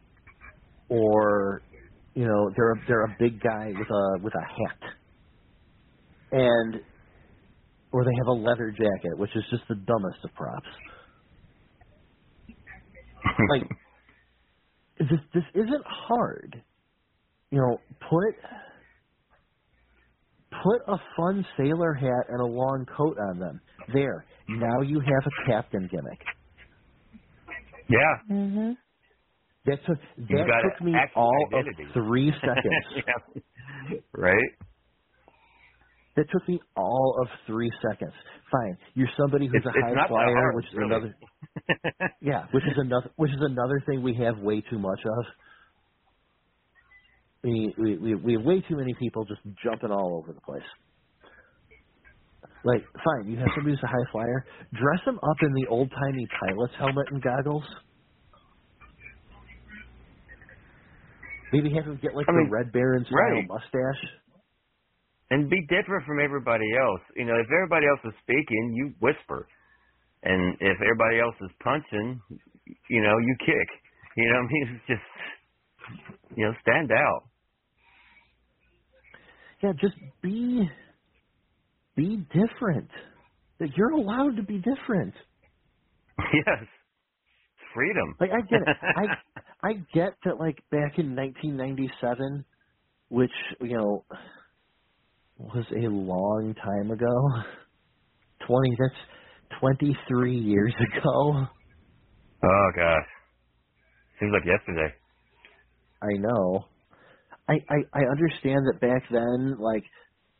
Speaker 5: or you know they're a, they're a big guy with a with a hat. And or they have a leather jacket which is just the dumbest of props. Like this this isn't hard. You know put put a fun sailor hat and a long coat on them. There. Now you have a captain gimmick.
Speaker 3: Yeah.
Speaker 4: Mhm.
Speaker 5: That took
Speaker 3: You've
Speaker 5: that took me all
Speaker 3: identity.
Speaker 5: of three seconds.
Speaker 3: yeah. Right?
Speaker 5: That took me all of three seconds. Fine. You're somebody who's
Speaker 3: It's-
Speaker 5: a high flyer,
Speaker 3: hard,
Speaker 5: which is
Speaker 3: really.
Speaker 5: another Yeah, which is another which is another thing we have way too much of. We we we, we have way too many people just jumping all over the place. Like, fine, you have somebody who's a high flyer, dress them up in the old timey pilot's helmet and goggles. Maybe have him get like
Speaker 3: I
Speaker 5: the
Speaker 3: mean,
Speaker 5: Red Baron style
Speaker 3: right.
Speaker 5: mustache.
Speaker 3: And be different from everybody else. You know, if everybody else is speaking, you whisper. And if everybody else is punching, you know, you kick. You know what I mean? It's just, you know, stand out.
Speaker 5: Yeah, just be be different. That you're allowed to be different.
Speaker 3: Yes. Freedom.
Speaker 5: Like I get it. I I get that like back in 1997, which you know was a long time ago. 20 that's 23 years ago.
Speaker 3: Oh gosh. Seems like yesterday.
Speaker 5: I know. I, I I understand that back then like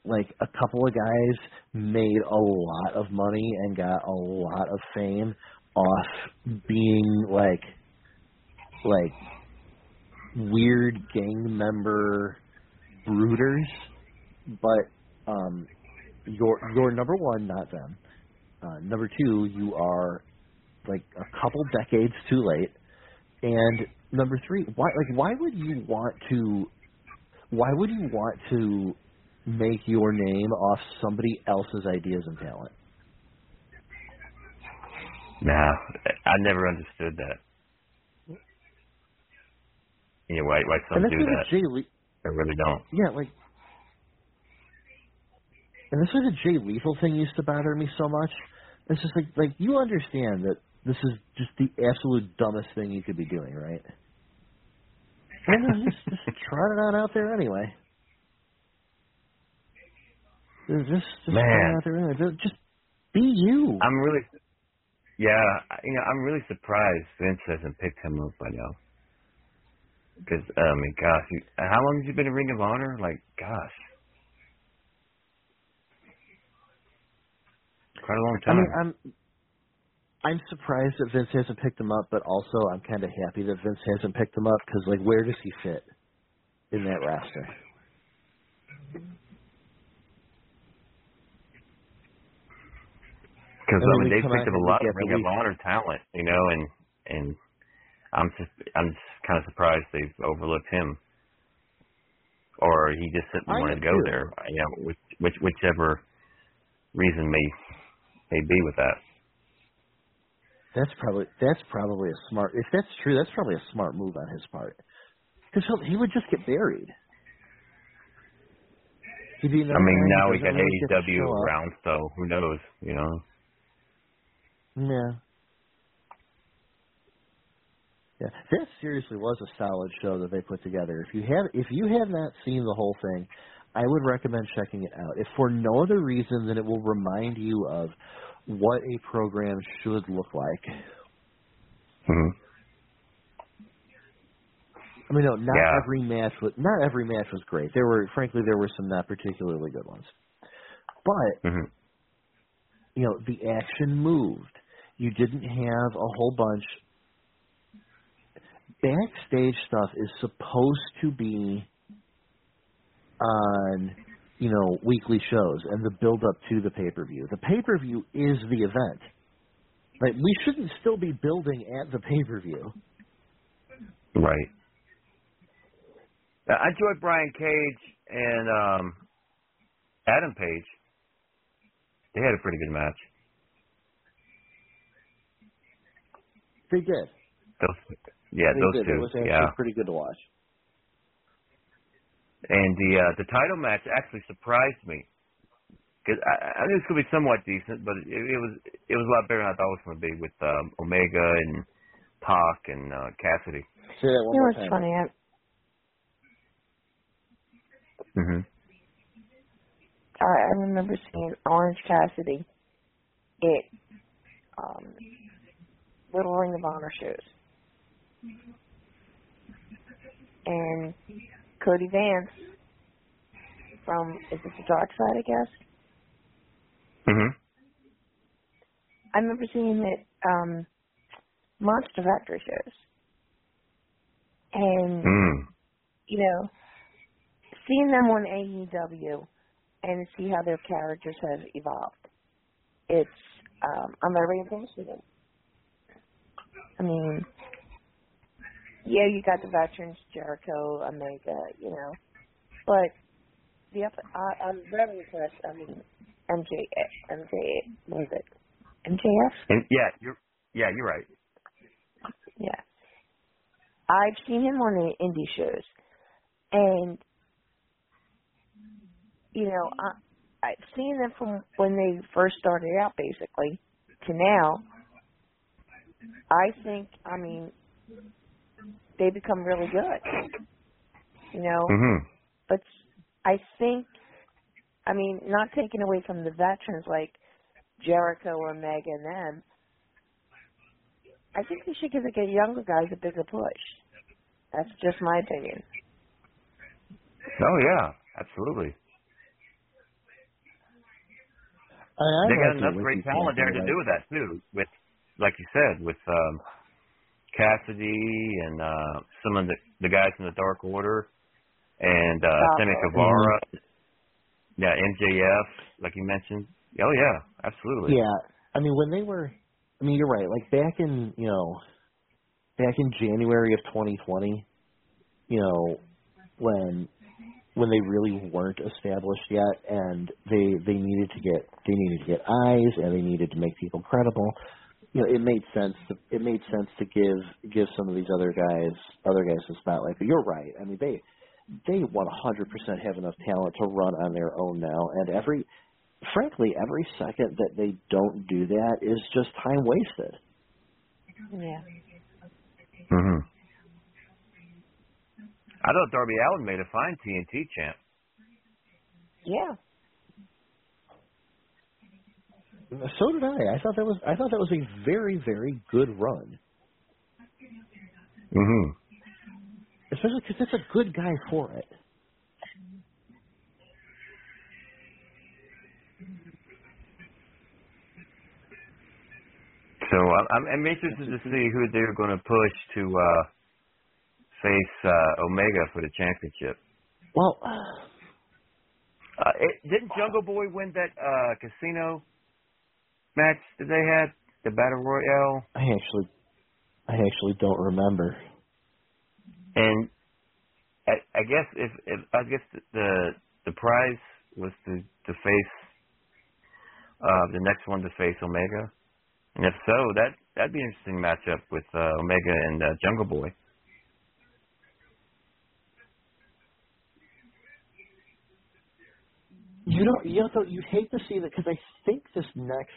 Speaker 5: like a couple of guys made a lot of money and got a lot of fame off being like like weird gang member brooders. But um you're you're number one not them uh number two you are like a couple decades too late. And number three why like why would you want to why would you want to make your name off somebody else's ideas and talent
Speaker 3: Nah, I never understood that. You know, why, why some do that.
Speaker 5: Jay Le-
Speaker 3: I really don't.
Speaker 5: yeah like and this why the Jay Lethal thing used to bother me so much. It's just like like you understand that this is just the absolute dumbest thing you could be doing, right? Yeah, just, just trot it on out there anyway. Just, just,
Speaker 3: Man.
Speaker 5: out there anyway. Just, just be you.
Speaker 3: I'm really, yeah, I- you know, I'm really surprised Vince hasn't picked him up by now. Because I mean, um, gosh, you, how long has he been in Ring of Honor? Like, gosh, quite a long
Speaker 5: I
Speaker 3: time.
Speaker 5: mean, I'm I'm surprised that Vince hasn't picked him up, but also I'm kind of happy that Vince hasn't picked him up because, like, where does he fit in that roster?
Speaker 3: Because I mean, they picked up a lot
Speaker 5: we
Speaker 3: of
Speaker 5: get
Speaker 3: Ring
Speaker 5: the
Speaker 3: of talent, you know, and and I'm just I'm just kind of surprised they've overlooked him, or he just didn't
Speaker 5: I
Speaker 3: want to go
Speaker 5: too.
Speaker 3: there. You know, which, which whichever reason may may be with that.
Speaker 5: That's probably that's probably a smart. If that's true, that's probably a smart move on his part. Because he would just get buried.
Speaker 3: I mean, now we got
Speaker 5: doesn't really get to
Speaker 3: AEW around, so who knows? You know.
Speaker 5: Yeah. Yeah, that seriously was a solid show that they put together. If you have if you have not seen the whole thing, I would recommend checking it out. If for no other reason than it will remind you of what a program should look like.
Speaker 3: hmm
Speaker 5: I mean, no, not
Speaker 3: Yeah.
Speaker 5: every match was not every match was great. There were, frankly, there were some not particularly good ones. But
Speaker 3: hmm
Speaker 5: you know, the action moved. You didn't have a whole bunch. Backstage stuff is supposed to be on, you know, weekly shows and the build up to the pay per view. The pay per view is the event. Like we shouldn't still be building at the pay per view.
Speaker 3: Right. Now, I enjoyed Brian Cage and um Adam Page. They had a pretty good match.
Speaker 5: They did.
Speaker 3: Those, yeah,
Speaker 5: they
Speaker 3: those
Speaker 5: did.
Speaker 3: two.
Speaker 5: It was actually
Speaker 3: yeah,
Speaker 5: pretty good to watch.
Speaker 3: And the uh, the title match actually surprised me because I, I knew it was gonna be somewhat decent, but it, it was it was a lot better than I thought it was gonna be with um, Omega and Pac and uh, Cassidy.
Speaker 5: Say that one
Speaker 4: You know
Speaker 5: more
Speaker 4: what's
Speaker 5: time.
Speaker 4: funny? I, I I remember seeing Orange Cassidy at um, Little Ring of Honor shows, and Cody Vance from is it the Dark Side? I guess
Speaker 3: hmm
Speaker 4: I remember seeing him at um, Monster Factory shows, and
Speaker 3: Mm.
Speaker 4: you know, seeing them on AEW and see how their characters have evolved. It's um I'm very impressed with it. I mean yeah, you got the veterans, Jericho, Omega, you know. But the up I I'm very impressed. I mean MJ MJ what is it? MJF?
Speaker 3: And yeah, you're yeah you're right.
Speaker 4: Yeah. I've seen him on the indie shows, and you know, I, I've seen them from when they first started out, basically, to now. I think, I mean, they become really good. You know,
Speaker 3: hmm
Speaker 4: but I think, I mean, not taking away from the veterans like Jericho or Meg and them, I think we should give the younger guys a bigger push. That's just my opinion.
Speaker 3: Oh yeah, absolutely.
Speaker 5: I, I'm
Speaker 3: they got
Speaker 5: right
Speaker 3: enough great
Speaker 5: you,
Speaker 3: talent there to do with that too. With like you said, with um Cassidy and uh some of the the guys in the Dark Order and uh Sammy
Speaker 4: Order.
Speaker 3: Guevara. Yeah, MJF, like you mentioned. Oh yeah, absolutely.
Speaker 5: Yeah, I mean when they were, I mean you're right. Like back in you know, back in January of 2020, you know, when when they really weren't established yet, and they they needed to get they needed to get eyes, and they needed to make people credible. You know, it made sense. To, it made sense to give give some of these other guys other guys the spotlight. But you're right. I mean they they 100% have enough talent to run on their own now, and every frankly, every second that they don't do that is just time wasted.
Speaker 4: Yeah.
Speaker 3: Mhm. I thought Darby Allin made a fine TNT champ.
Speaker 4: Yeah.
Speaker 5: So did I. I thought that was I thought that was a very very good run,
Speaker 3: Mm-hmm.
Speaker 5: especially because it's a good guy for it.
Speaker 3: So I'm, I'm I'm interested to see who they're going to push to uh, face uh, Omega for the championship.
Speaker 5: Well,
Speaker 3: Uh, it, didn't Jungle Boy win that uh, casino match that they had, the battle royale?
Speaker 5: I actually I actually don't remember.
Speaker 3: And I, I guess if, if I guess the the prize was to to face uh, the next one to face Omega, and if so, that that'd be an interesting matchup with uh, Omega and uh, Jungle Boy.
Speaker 5: You know, you though, you'd hate to see that because I think this next,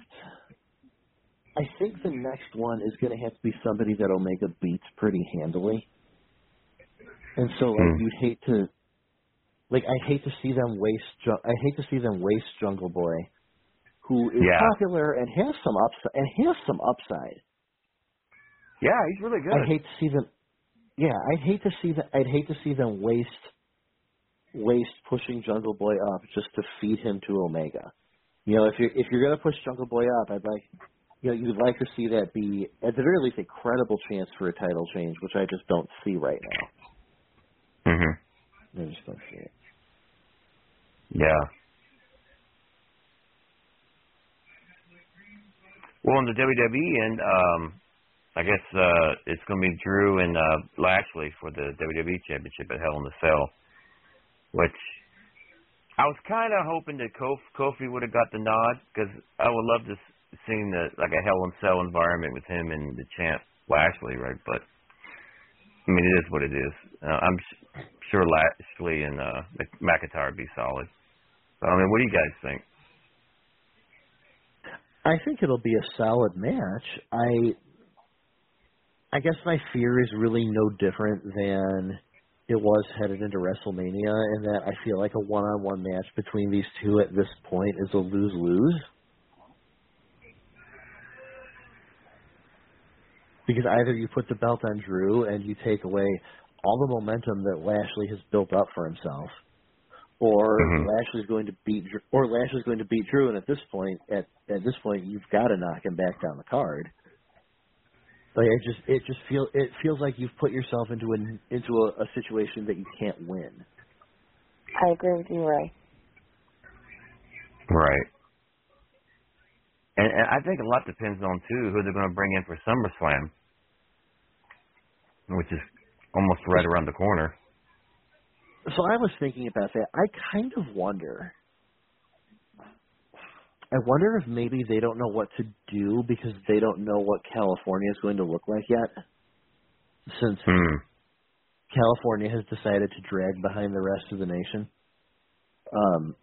Speaker 5: I think the next one is going to have to be somebody that Omega beats pretty handily, and so like
Speaker 3: Hmm.
Speaker 5: you'd hate to, like I hate to see them waste, I hate to see them waste Jungle Boy, who is
Speaker 3: Yeah.
Speaker 5: popular and has some upside and has some upside.
Speaker 3: Yeah, he's really good.
Speaker 5: I hate to see them. Yeah, I'd hate to see that. I'd hate to see them waste waste pushing Jungle Boy up just to feed him to Omega. You know, if you're if you're gonna push Jungle Boy up, I'd like you know you'd like to see that be at the very least a credible chance for a title change, which I just don't see right now.
Speaker 3: Hmm
Speaker 5: I just don't see it.
Speaker 3: Yeah. Well, in the WWE end, um, I guess uh, it's going to be Drew and uh, Lashley for the WWE Championship at Hell in a Cell, which I was kind of hoping that Kof, Kofi would have got the nod because I would love to s- seeing the like a Hell in Cell environment with him and the champ Lashley, right? But I mean, it is what it is. Uh, I'm s- sure Lashley and uh, McIntyre would be solid. But I mean, what do you guys think?
Speaker 5: I think it'll be a solid match. I I guess my fear is really no different than it was headed into WrestleMania, in that I feel like a one-on-one match between these two at this point is a lose-lose. Because either you put the belt on Drew and you take away all the momentum that Lashley has built up for himself, or
Speaker 3: Mhm.
Speaker 5: Lashley's going to beat Drew, or Lashley's going to beat Drew, and at this point, at at this point, you've got to knock him back down the card. Like it just it just feel it feels like you've put yourself into an into a, a situation that you can't win.
Speaker 4: I agree with you, Ray.
Speaker 3: Right. And, and I think a lot depends on too who they're going to bring in for SummerSlam, which is almost right around the corner.
Speaker 5: So I was thinking about that. I kind of wonder. I wonder if maybe they don't know what to do because they don't know what California is going to look like yet. Since
Speaker 3: Hmm.
Speaker 5: California has decided to drag behind the rest of the nation. Um,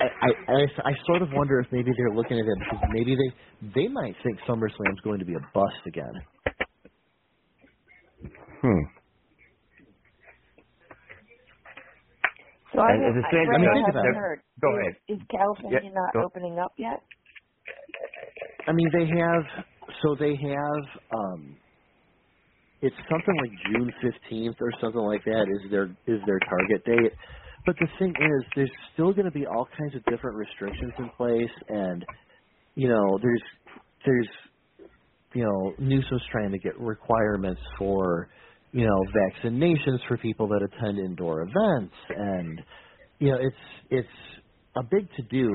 Speaker 5: I, I, I, I sort of wonder if maybe they're looking at it because maybe they they might think SummerSlam's going to be a bust again.
Speaker 3: Hmm.
Speaker 4: So
Speaker 3: And at the
Speaker 4: I,
Speaker 3: same
Speaker 4: Ray,
Speaker 5: time,
Speaker 4: I
Speaker 5: think
Speaker 4: haven't
Speaker 5: about it.
Speaker 4: heard.
Speaker 3: Go
Speaker 4: is,
Speaker 3: ahead.
Speaker 4: Is California
Speaker 3: Yeah,
Speaker 4: not
Speaker 3: go-
Speaker 4: opening up yet?
Speaker 5: I mean, they have so they have um it's something like June fifteenth or something like that is their is their target date. But the thing is, there's still going to be all kinds of different restrictions in place, and you know, there's there's you know, Newsom's trying to get requirements for you know vaccinations for people that attend indoor events, and you know, it's it's a big to do.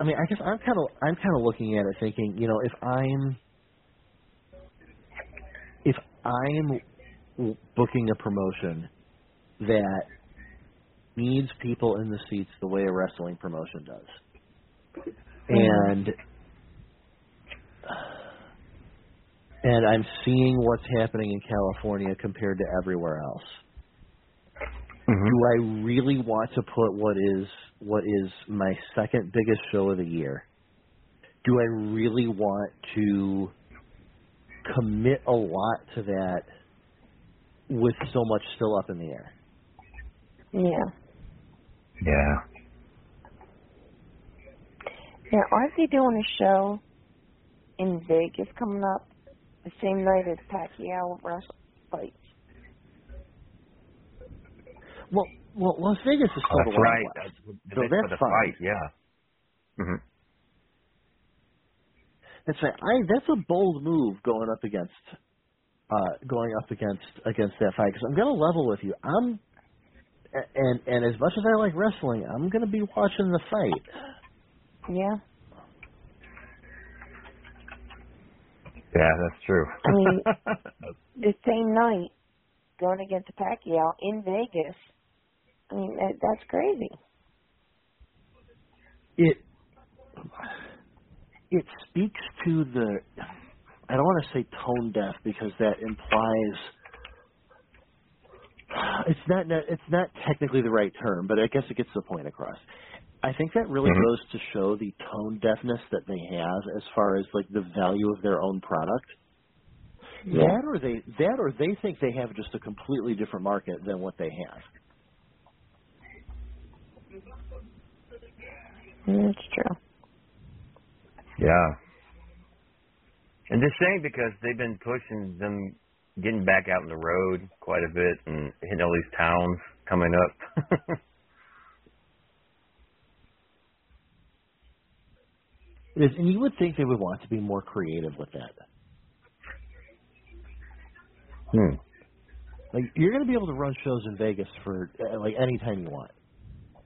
Speaker 5: I mean, I guess I'm kind of I'm kind of looking at it thinking, you know, if I'm if I'm booking a promotion that needs people in the seats the way a wrestling promotion does, mm-hmm. and and I'm seeing what's happening in California compared to everywhere else.
Speaker 3: Mm-hmm.
Speaker 5: Do I really want to put what is what is my second biggest show of the year? Do I really want to commit a lot to that with so much still up in the air.
Speaker 4: Yeah.
Speaker 3: Yeah.
Speaker 4: Yeah, aren't they doing a show in Vegas coming up the same night as Pacquiao wrestle fights?
Speaker 5: Well, well, Las Vegas is still
Speaker 3: Oh, that's right.
Speaker 5: West.
Speaker 3: That's,
Speaker 5: So
Speaker 3: that's
Speaker 5: that's
Speaker 3: for the
Speaker 5: fine.
Speaker 3: fight. Yeah. hmm
Speaker 5: That's right. I that's a bold move going up against uh going up against against that fight because I'm gonna level with you. I'm and and as much as I like wrestling, I'm gonna be watching the fight.
Speaker 4: Yeah.
Speaker 3: Yeah, that's true.
Speaker 4: I mean, the same night going against Pacquiao in Vegas. I mean, that, that's crazy.
Speaker 5: It it speaks to the I don't want to say tone deaf because that implies it's not it's not technically the right term, but I guess it gets the point across. I think that really
Speaker 3: Mhm.
Speaker 5: goes to show the tone deafness that they have as far as like the value of their own product.
Speaker 4: Yeah.
Speaker 5: That or they that or they think they have just a completely different market than what they have.
Speaker 4: That's true.
Speaker 3: Yeah. And it's a shame because they've been pushing them getting back out on the road quite a bit and hitting all these towns coming up.
Speaker 5: It is, and you would think they would want to be more creative with that.
Speaker 3: hmm.
Speaker 5: Like you're going to be able to run shows in Vegas for uh, like anytime you want.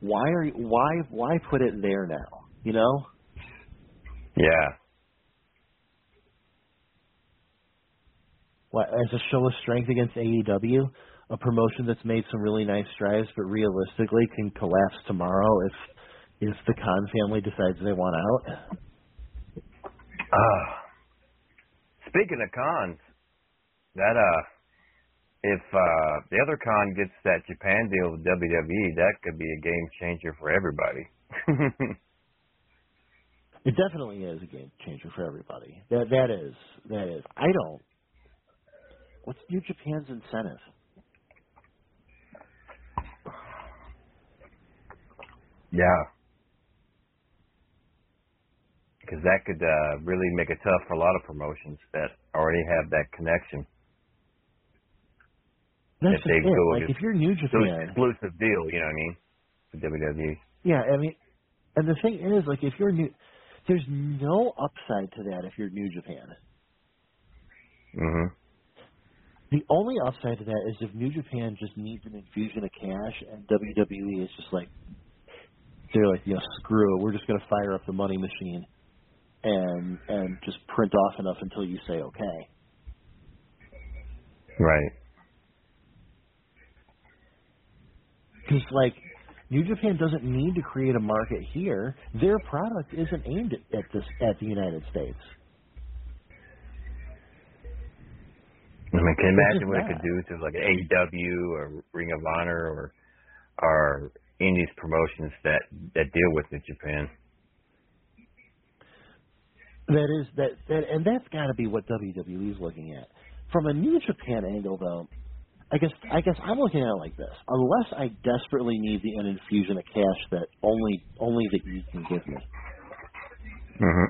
Speaker 5: Why are you, why why put it there now? You know?
Speaker 3: Yeah.
Speaker 5: Why, as a show of strength against AEW, a promotion that's made some really nice strides, but realistically can collapse tomorrow if if the Khan family decides they want out.
Speaker 3: Uh, speaking of cons, that uh, if uh the other con gets that Japan deal with WWE, that could be a game changer for everybody.
Speaker 5: It definitely is a game changer for everybody. That that is that is. I don't. What's New Japan's incentive?
Speaker 3: yeah. Because that could uh, really make it tough for a lot of promotions that already have that connection.
Speaker 5: That's
Speaker 3: if
Speaker 5: just
Speaker 3: they
Speaker 5: it.
Speaker 3: go
Speaker 5: Like if you're New Japan,
Speaker 3: exclusive deal, you know what I mean? For WWE.
Speaker 5: Yeah, I mean, and the thing is, like, if you're new, there's no upside to that if you're New Japan.
Speaker 3: Mm-hmm.
Speaker 5: The only upside to that is if New Japan just needs an infusion of cash, and WWE is just like, they're like, you know, screw it, we're just going to fire up the money machine, and and just print off enough until you say okay.
Speaker 3: Right.
Speaker 5: Because like New Japan doesn't need to create a market here. Their product isn't aimed at, at this at the United States.
Speaker 3: I mean, can you imagine what it could do to like AEW or Ring of Honor or or indies promotions that that deal with New Japan?
Speaker 5: That is that, that and that's got to be what WWE is looking at. From a New Japan angle, though, I guess I guess I'm looking at it like this: unless I desperately need the an infusion of cash that only only the E can give me,
Speaker 3: hmm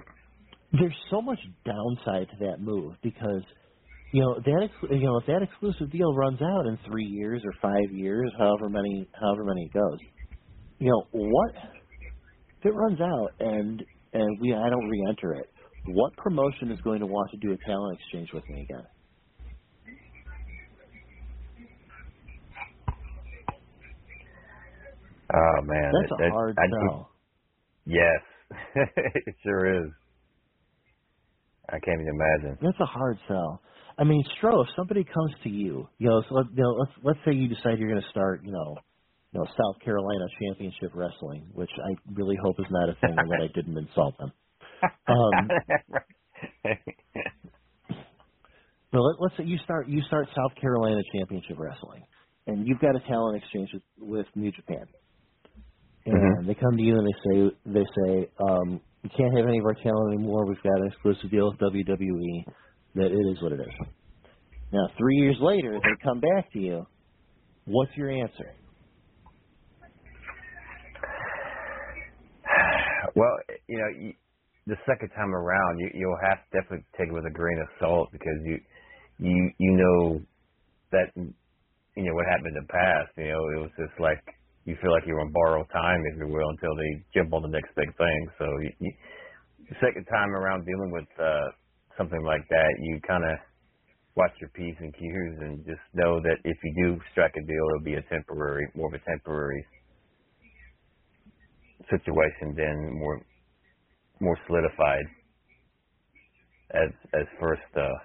Speaker 5: there's so much downside to that move because you know that ex- you know if that exclusive deal runs out in three years or five years, however many however many it goes, you know what if it runs out and and we I don't re-enter it, what promotion is going to want to do a talent exchange with me again?
Speaker 3: Oh man,
Speaker 5: That's
Speaker 3: that-
Speaker 5: a
Speaker 3: that-
Speaker 5: hard
Speaker 3: I-
Speaker 5: sell.
Speaker 3: Yes, it sure is. I can't even imagine.
Speaker 5: That's a hard sell. I mean, Stro, if somebody comes to you, you know, so let, you know, let's let's say you decide you're going to start, you know, you know, South Carolina Championship Wrestling, which I really hope is not a thing and that I didn't insult them. Um, but let, let's say you start you start South Carolina Championship Wrestling, and you've got a talent exchange with, with New Japan, and
Speaker 3: Mhm.
Speaker 5: they come to you and they say they say um, we can't have any of our talent anymore. We've got an exclusive deal with WWE. That it is what it is. Now, three years later, they come back to you. What's your answer?
Speaker 3: Well, you know, you, the second time around, you, you'll have to definitely take it with a grain of salt because you you you know that you know what happened in the past. You know, it was just like you feel like you're on borrowed time, if you will, until they jump on the next big thing. So, you, you, second time around dealing with uh, something like that, you kind of watch your p's and q's and just know that if you do strike a deal, it'll be a temporary, more of a temporary situation than more more solidified as as first uh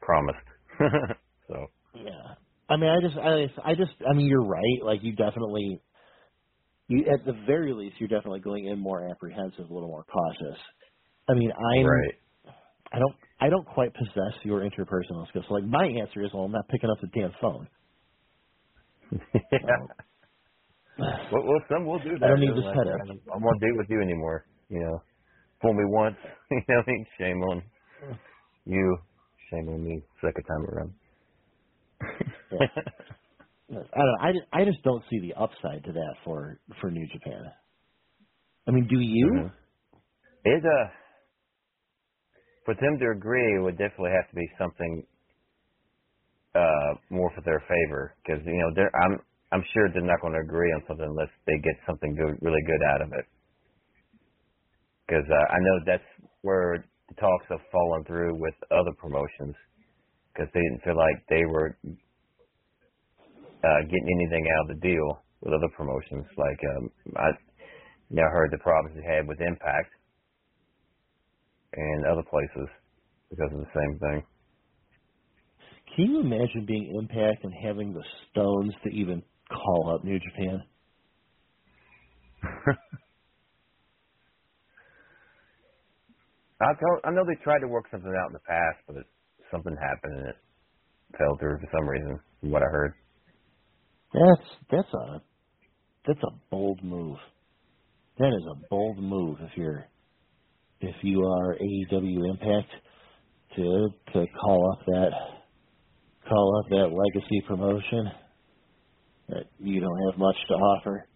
Speaker 3: promised. so
Speaker 5: Yeah. I mean, I just, I, I just, I mean, you're right. Like, you definitely, you at the very least, you're definitely going in more apprehensive, a little more cautious. I mean, I'm,
Speaker 3: right.
Speaker 5: I don't, I don't quite possess your interpersonal skills. So, like, my answer is, well, I'm not picking up the damn phone.
Speaker 3: yeah. well, well, some will do that.
Speaker 5: I don't need to
Speaker 3: like,
Speaker 5: set it.
Speaker 3: I don't- I won't date with you anymore. You know, fool me once. you know, what I mean? shame on you. Shame on me. Second time around.
Speaker 5: Yeah. I don't. know. I just, I just don't see the upside to that for for New Japan. I mean, do you?
Speaker 3: Mhm. It uh, for them to agree, it would definitely have to be something uh more for their favor because you know they're I'm I'm sure they're not going to agree on something unless they get something good, really good out of it. Because uh, I know that's where the talks have fallen through with other promotions because they didn't feel like they were uh, getting anything out of the deal with other promotions. Like um, I, you know, heard the problems they had with Impact and other places because of the same thing.
Speaker 5: Can you imagine being Impact and having the stones to even call up New Japan?
Speaker 3: I told, I know they tried to work something out in the past, but it, something happened and it fell through for some reason. From what I heard.
Speaker 5: That's that's a that's a bold move. That is a bold move if you're if you are AEW Impact to to call up that call up that legacy promotion that you don't have much to offer.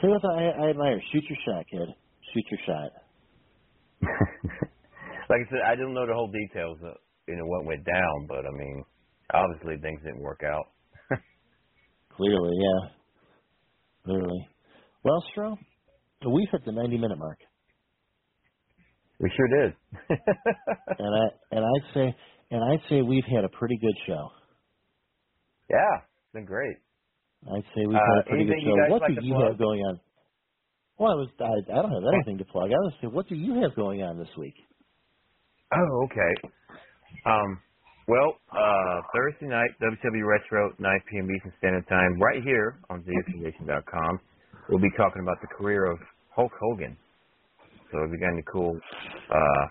Speaker 5: Tell you what, I, I admire. Shoot your shot, kid. Shoot your shot.
Speaker 3: like I said, I don't know the whole details of you know what went down, but I mean, obviously things didn't work out.
Speaker 5: Clearly, yeah. Clearly. Well, Stro, we've hit the 90 minute mark.
Speaker 3: We sure did.
Speaker 5: and I and I'd say and I'd say we've had a pretty good show.
Speaker 3: Yeah, it's been great.
Speaker 5: I'd say we've
Speaker 3: Uh,
Speaker 5: had a pretty good show. What
Speaker 3: like
Speaker 5: do you
Speaker 3: plug?
Speaker 5: have going on? Well, I was I, I don't have anything to plug. I was say, what do you have going on this week?
Speaker 3: Oh, okay. Um, well, uh, Thursday night, WW Retro, 9 p.m. Eastern Standard Time, right here on ZSNation.com. We'll be talking about the career of Hulk Hogan. So if you got any cool uh,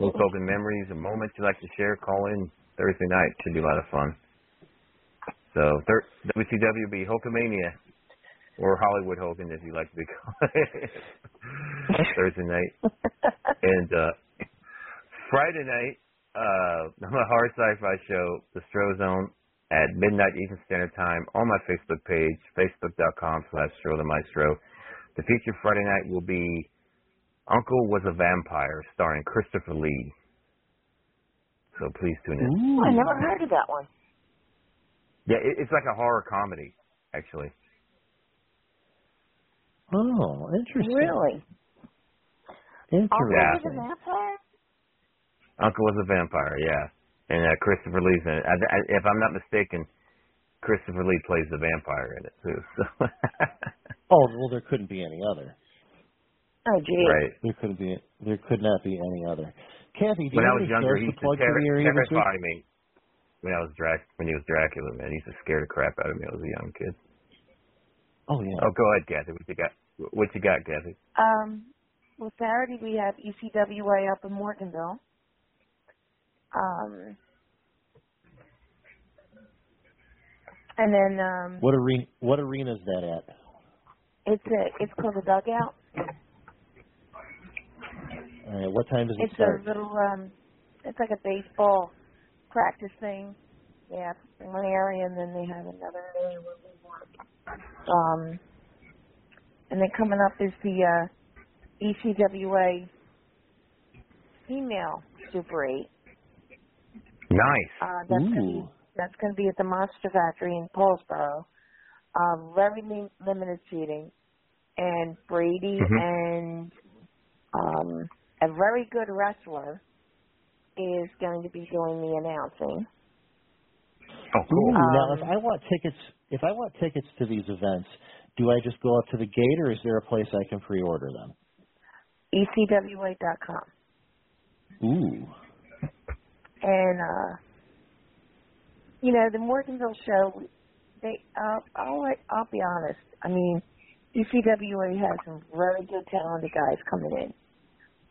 Speaker 3: Hulk Hogan memories and moments you'd like to share, call in Thursday night. Should be a lot of fun. So thir- WCW will be Hulkamania, or Hollywood Hogan, as you like to be called, Thursday night. And uh, Friday night, uh, my Hard Sci-Fi show, The Stro Zone, at midnight Eastern Standard Time on my Facebook page, facebook.com slash Stro the Maestro. The feature Friday night will be Uncle Was a Vampire, starring Christopher Lee. So please tune in.
Speaker 4: Oh, I never heard of that one.
Speaker 3: Yeah, it, it's like a horror comedy, actually.
Speaker 5: Oh, interesting.
Speaker 4: Really?
Speaker 5: Interesting.
Speaker 4: Uncle was a vampire?
Speaker 3: Uncle Was a Vampire, yeah. And uh, Christopher Lee's in it. I, I, if I'm not mistaken, Christopher Lee plays the vampire in it, too. So.
Speaker 5: Oh well, there couldn't be any other.
Speaker 4: Oh, gee.
Speaker 3: right.
Speaker 5: There couldn't be. There could not be any other. Kathy, do
Speaker 3: when
Speaker 5: you
Speaker 3: I was younger, he
Speaker 5: to
Speaker 3: used to
Speaker 5: plug for
Speaker 3: terri-
Speaker 5: me or even this
Speaker 3: terrify me. When I was Drac, when he was Dracula, man, he used to scare the crap out of me. I was a young kid.
Speaker 5: Oh yeah.
Speaker 3: Oh, go ahead, Kathy. What you got? What you got, Kathy?
Speaker 4: Um, well, Saturday we have ECWA up in Morganville. Um, and then um,
Speaker 5: What arena? What arena is that at?
Speaker 4: it's a it's called the Dugout.
Speaker 5: All right. What time does it
Speaker 4: It's
Speaker 5: start?
Speaker 4: a little um, it's like a baseball practice thing. Yeah, in one area, and then they have another area where we work. Um, and then coming up is the uh, ECWA female Super 8.
Speaker 3: Nice.
Speaker 4: Uh, that's gonna be that's going to be at the Monster Factory in Paulsboro. Uh, very li- limited seating, and Brady
Speaker 3: Mhm.
Speaker 4: and um, a very good wrestler is going to be doing the announcing.
Speaker 3: Oh,
Speaker 5: Ooh, now,
Speaker 4: Um,
Speaker 5: if I want tickets, if I want tickets to these events, do I just go up to the gate, or is there a place I can pre-order them?
Speaker 4: ECWA.com.
Speaker 5: Ooh,
Speaker 4: And uh you know, the Morganville show they uh I'll, I'll be honest. I mean, E ECWA has some very good talented guys coming in.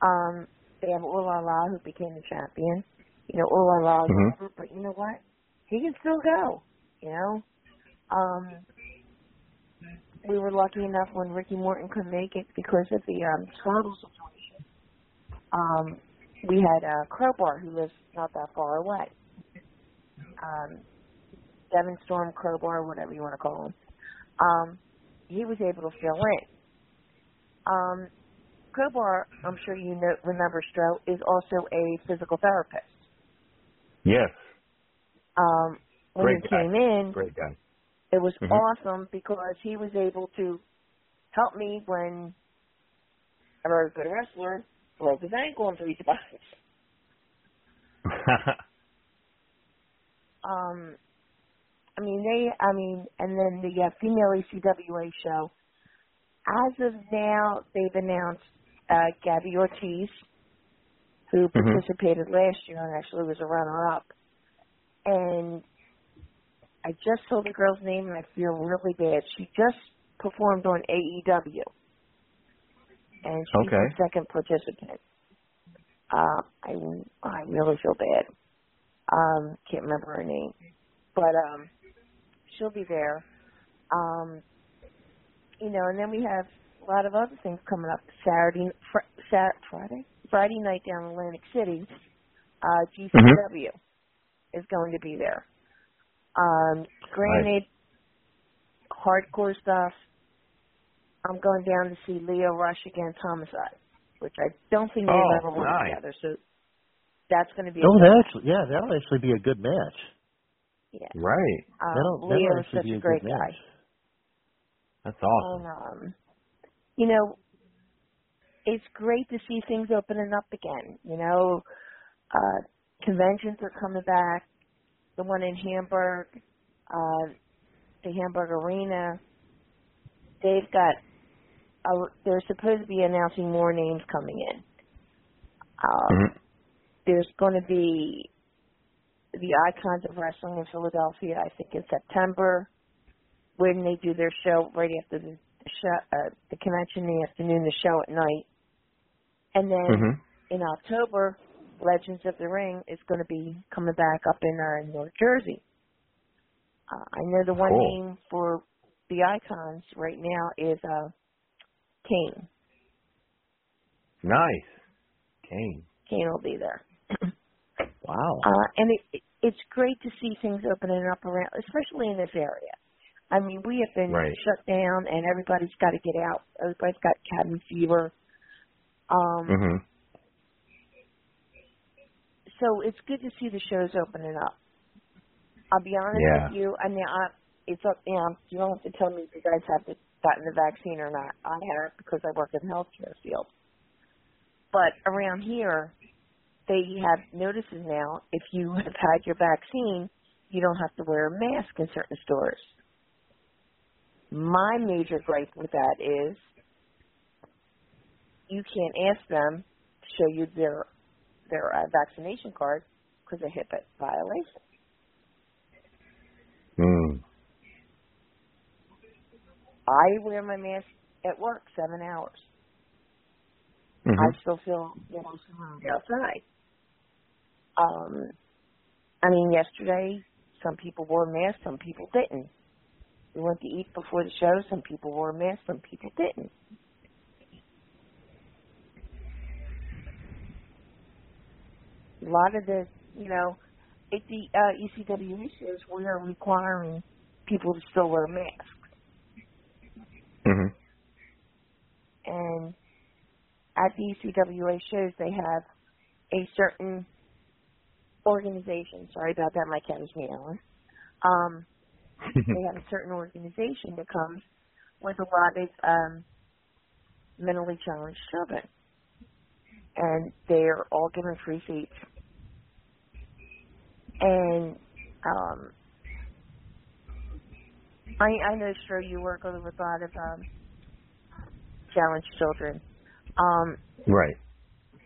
Speaker 4: Um they have Ulala who became the champion. You know, Ulala
Speaker 3: Mhm.
Speaker 4: but you know what? He can still go, you know? Um we were lucky enough when Ricky Morton couldn't make it because of the um Scarborough situation. Um we had uh Crowbar who lives not that far away. Um Devon Storm Crowbar, whatever you want to call him. Um he was able to fill in. Um Crowbar, I'm sure you know remember Stro, is also a physical therapist.
Speaker 3: Yes.
Speaker 4: Um when
Speaker 3: Great
Speaker 4: he
Speaker 3: guy.
Speaker 4: came in
Speaker 3: Great guy.
Speaker 4: it was
Speaker 3: Mhm.
Speaker 4: awesome because he was able to help me when a very good wrestler broke his ankle in three spots. Um, I mean, they, I mean, and then the uh, female ECWA show. As of now, they've announced uh, Gabby Ortiz, who
Speaker 3: Mhm.
Speaker 4: participated last year and actually was a runner-up. And I just told the girl's name, and I feel really bad. She just performed on AEW, and she's
Speaker 3: Okay.
Speaker 4: the second participant. Uh, I I really feel bad. Um, can't remember her name, but um, she'll be there. Um, you know, and then we have a lot of other things coming up. Saturday, fr- Sat- Friday, Friday night down in Atlantic City. Uh, GCW is going to be there. Um, granted, hardcore stuff. I'm going down to see Lio Rush against Homicide, which I don't think they've
Speaker 3: Oh,
Speaker 4: ever worked
Speaker 3: nice.
Speaker 4: together. So that's going to be.
Speaker 5: oh, that actually, yeah, that'll actually be a good match.
Speaker 4: yeah.
Speaker 3: Right.
Speaker 4: Um,
Speaker 5: that'll, that'll
Speaker 4: Lio is such
Speaker 5: be
Speaker 4: a
Speaker 5: a
Speaker 4: great guy.
Speaker 3: That's awesome.
Speaker 4: And um, you know, it's great to see things opening up again. You know, uh, conventions are coming back. The one in Hamburg, uh, the Hamburg Arena. They've got. Uh, they're supposed to be announcing more names coming in. Um,
Speaker 3: Mhm.
Speaker 4: There's going to be the Icons of Wrestling in Philadelphia, I think in September, when they do their show right after the, show, uh, the convention in the afternoon, the show at night, and then
Speaker 3: Mhm.
Speaker 4: in October, Legends of the Ring is going to be coming back up in uh, North Jersey. Uh, I know the one
Speaker 3: Cool.
Speaker 4: name for the Icons right now is uh, Kane.
Speaker 3: Nice. Kane.
Speaker 4: Kane will be there.
Speaker 5: Wow.
Speaker 4: Uh, and it, it, it's great to see things opening up around, especially in this area. I mean, we have been
Speaker 3: Right.
Speaker 4: shut down, and everybody's got to get out. Everybody's got cabin fever. Um,
Speaker 3: Mhm.
Speaker 4: So it's good to see the shows opening up. I'll be honest
Speaker 3: Yeah.
Speaker 4: with you. I mean, I, it's up. You know, you don't have to tell me if you guys have gotten the vaccine or not. I have because I work in the healthcare field. But around here, they have notices now. If you have had your vaccine, you don't have to wear a mask in certain stores. My major gripe with that is you can't ask them to show you their their uh, vaccination card because of HIPAA violation.
Speaker 3: Mm.
Speaker 4: I wear my mask at work seven hours.
Speaker 3: Mhm.
Speaker 4: I still feel that I'm surrounded outside. Um, I mean, yesterday some people wore masks, some people didn't. We went to eat before the show. Some people wore masks, some people didn't. A lot of the, you know, at the uh, ECWA shows, we are requiring people to still wear masks.
Speaker 3: Mhm.
Speaker 4: And at the ECWA shows, they have a certain organization. Sorry about that, my cat is meowing. Um, they have a certain organization that comes with a lot of um, mentally challenged children, and they're all given free seats. And um, I, I know, sure, you work with a lot of um, challenged children. Um,
Speaker 3: Right.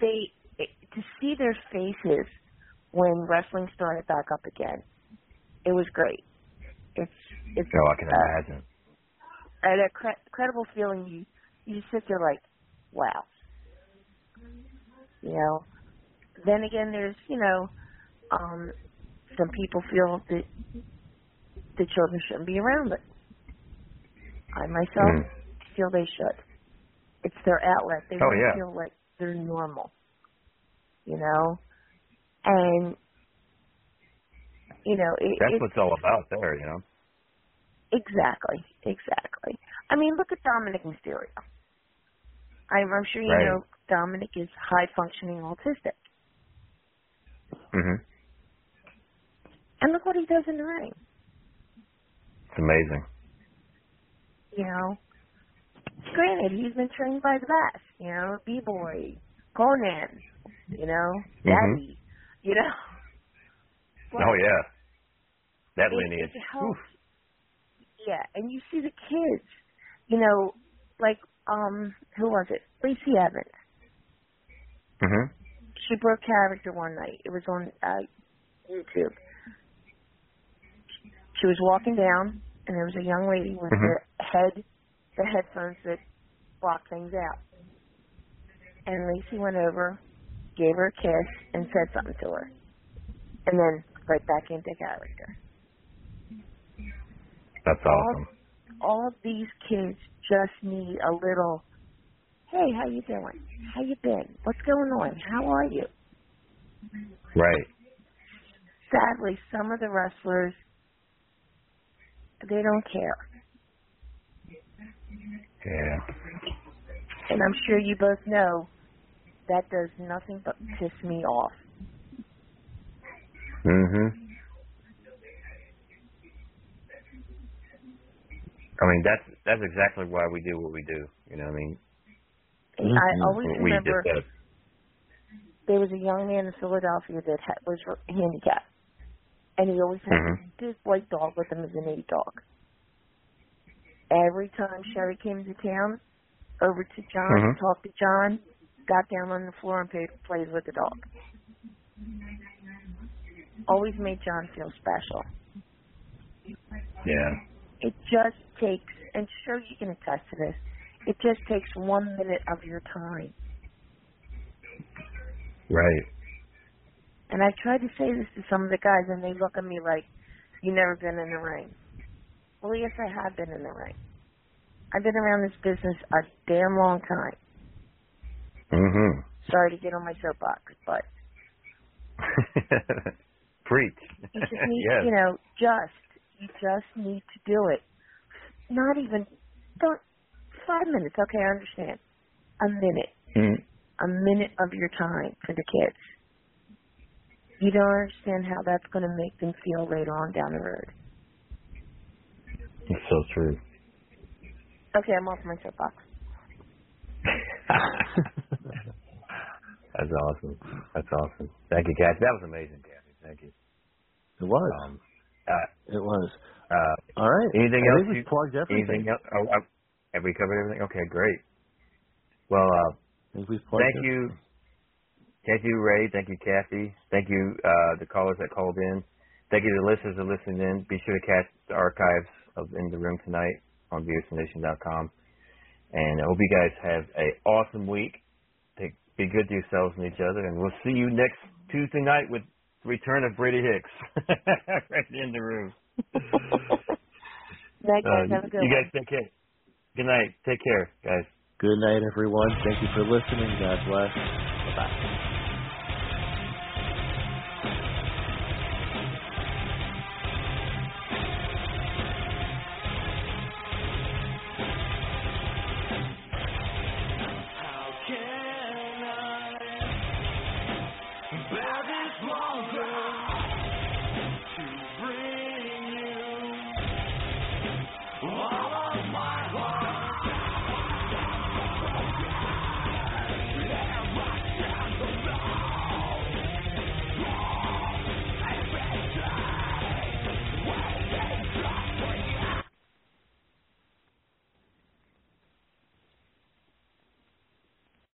Speaker 4: they to see their faces when wrestling started back up again, it was great. It's it's
Speaker 3: Oh, I can
Speaker 4: uh,
Speaker 3: imagine.
Speaker 4: and a cre- credible feeling. You you sit there like, wow. You know. Then again, there's you know, um, some people feel that the children shouldn't be around it. I myself
Speaker 3: Mm.
Speaker 4: feel they should. It's their outlet. They
Speaker 3: Oh, yeah.
Speaker 4: feel like they're normal. You know, and you know it,
Speaker 3: That's
Speaker 4: it's
Speaker 3: what it's all about there, you know.
Speaker 4: Exactly, exactly. I mean, look at Dominik Mysterio. I'm, I'm sure you
Speaker 3: Right.
Speaker 4: know Dominik is high functioning autistic,
Speaker 3: Mhm.
Speaker 4: And look what he does in the ring.
Speaker 3: It's amazing.
Speaker 4: You know, granted he's been trained by the best. You know, B Boy, Konnan, you know,
Speaker 3: Mhm.
Speaker 4: Daddy, you know. But
Speaker 3: Oh yeah. That lineage.
Speaker 4: Yeah, and you see the kids. You know, like um, who was it? Lacey Evans.
Speaker 3: Mhm.
Speaker 4: she broke character one night. It was on uh, YouTube. She was walking down, and there was a young lady with
Speaker 3: Mhm.
Speaker 4: the head, the headphones that block things out. And Lacey went over, gave her a kiss, and said something to her, and then right back into character.
Speaker 3: That's awesome.
Speaker 4: All of these kids just need a little. Hey, how you doing? How you been? What's going on? How are you?
Speaker 3: Right.
Speaker 4: sadly, some of the wrestlers they don't care,
Speaker 3: Yeah.
Speaker 4: and I'm sure you both know that does nothing but piss me off.
Speaker 3: Mhm. I mean that's that's exactly why we do what we do. You know what I mean?
Speaker 4: And I always
Speaker 3: we
Speaker 4: remember there was a young man in Philadelphia that ha- was handicapped, and he always had
Speaker 3: Mhm.
Speaker 4: this big white dog with him as an aid dog. Every time Sherry came to town, over to John,
Speaker 3: Mhm.
Speaker 4: talked to John, got down on the floor and played, played with the dog. Always made John feel special.
Speaker 3: Yeah.
Speaker 4: It just takes, and sure you can attest to this, it just takes one minute of your time.
Speaker 3: Right.
Speaker 4: And I've tried to say this to some of the guys, and they look at me like, you never been in the ring. Well, yes, I have been in the ring. I've been around this business a damn long time.
Speaker 3: Mhm.
Speaker 4: Sorry to get on my soapbox, but
Speaker 3: Preach.
Speaker 4: you just need,
Speaker 3: yes.
Speaker 4: you know, just, you just need to do it. Not even, don't, five minutes, okay, I understand. A minute.
Speaker 3: Mm.
Speaker 4: a minute of your time for the kids. You don't understand how that's going to make them feel later on down the road.
Speaker 3: It's so true.
Speaker 4: Okay, I'm off my soapbox.
Speaker 3: That's awesome. That's awesome. Thank you, Kathy. That was amazing, Kathy. Thank you.
Speaker 5: It was.
Speaker 3: Um, uh,
Speaker 5: it was.
Speaker 3: Uh,
Speaker 5: All right.
Speaker 3: Anything
Speaker 5: I
Speaker 3: else?
Speaker 5: think we
Speaker 3: you-
Speaker 5: plugged everything.
Speaker 3: Anything else? Oh, uh, have we covered everything? Okay, great. Well, uh,
Speaker 5: I think we've plugged
Speaker 3: thank you. Thank you, Ray. Thank you, Kathy. Thank you, uh, the callers that called in. Thank you to the listeners that listened in. Be sure to catch the archives of In the Room tonight on VOCNation.com. And I hope you guys have a awesome week. Take, be good to yourselves and each other. And we'll see you next Tuesday night with the return of Brady Hicks. right in the room.
Speaker 4: Night, guys.
Speaker 3: Uh,
Speaker 4: Have a good
Speaker 3: you
Speaker 4: one.
Speaker 3: guys take care. Good night. Take care, guys.
Speaker 5: Good night, everyone. Thank you for listening. God bless. Bye-bye.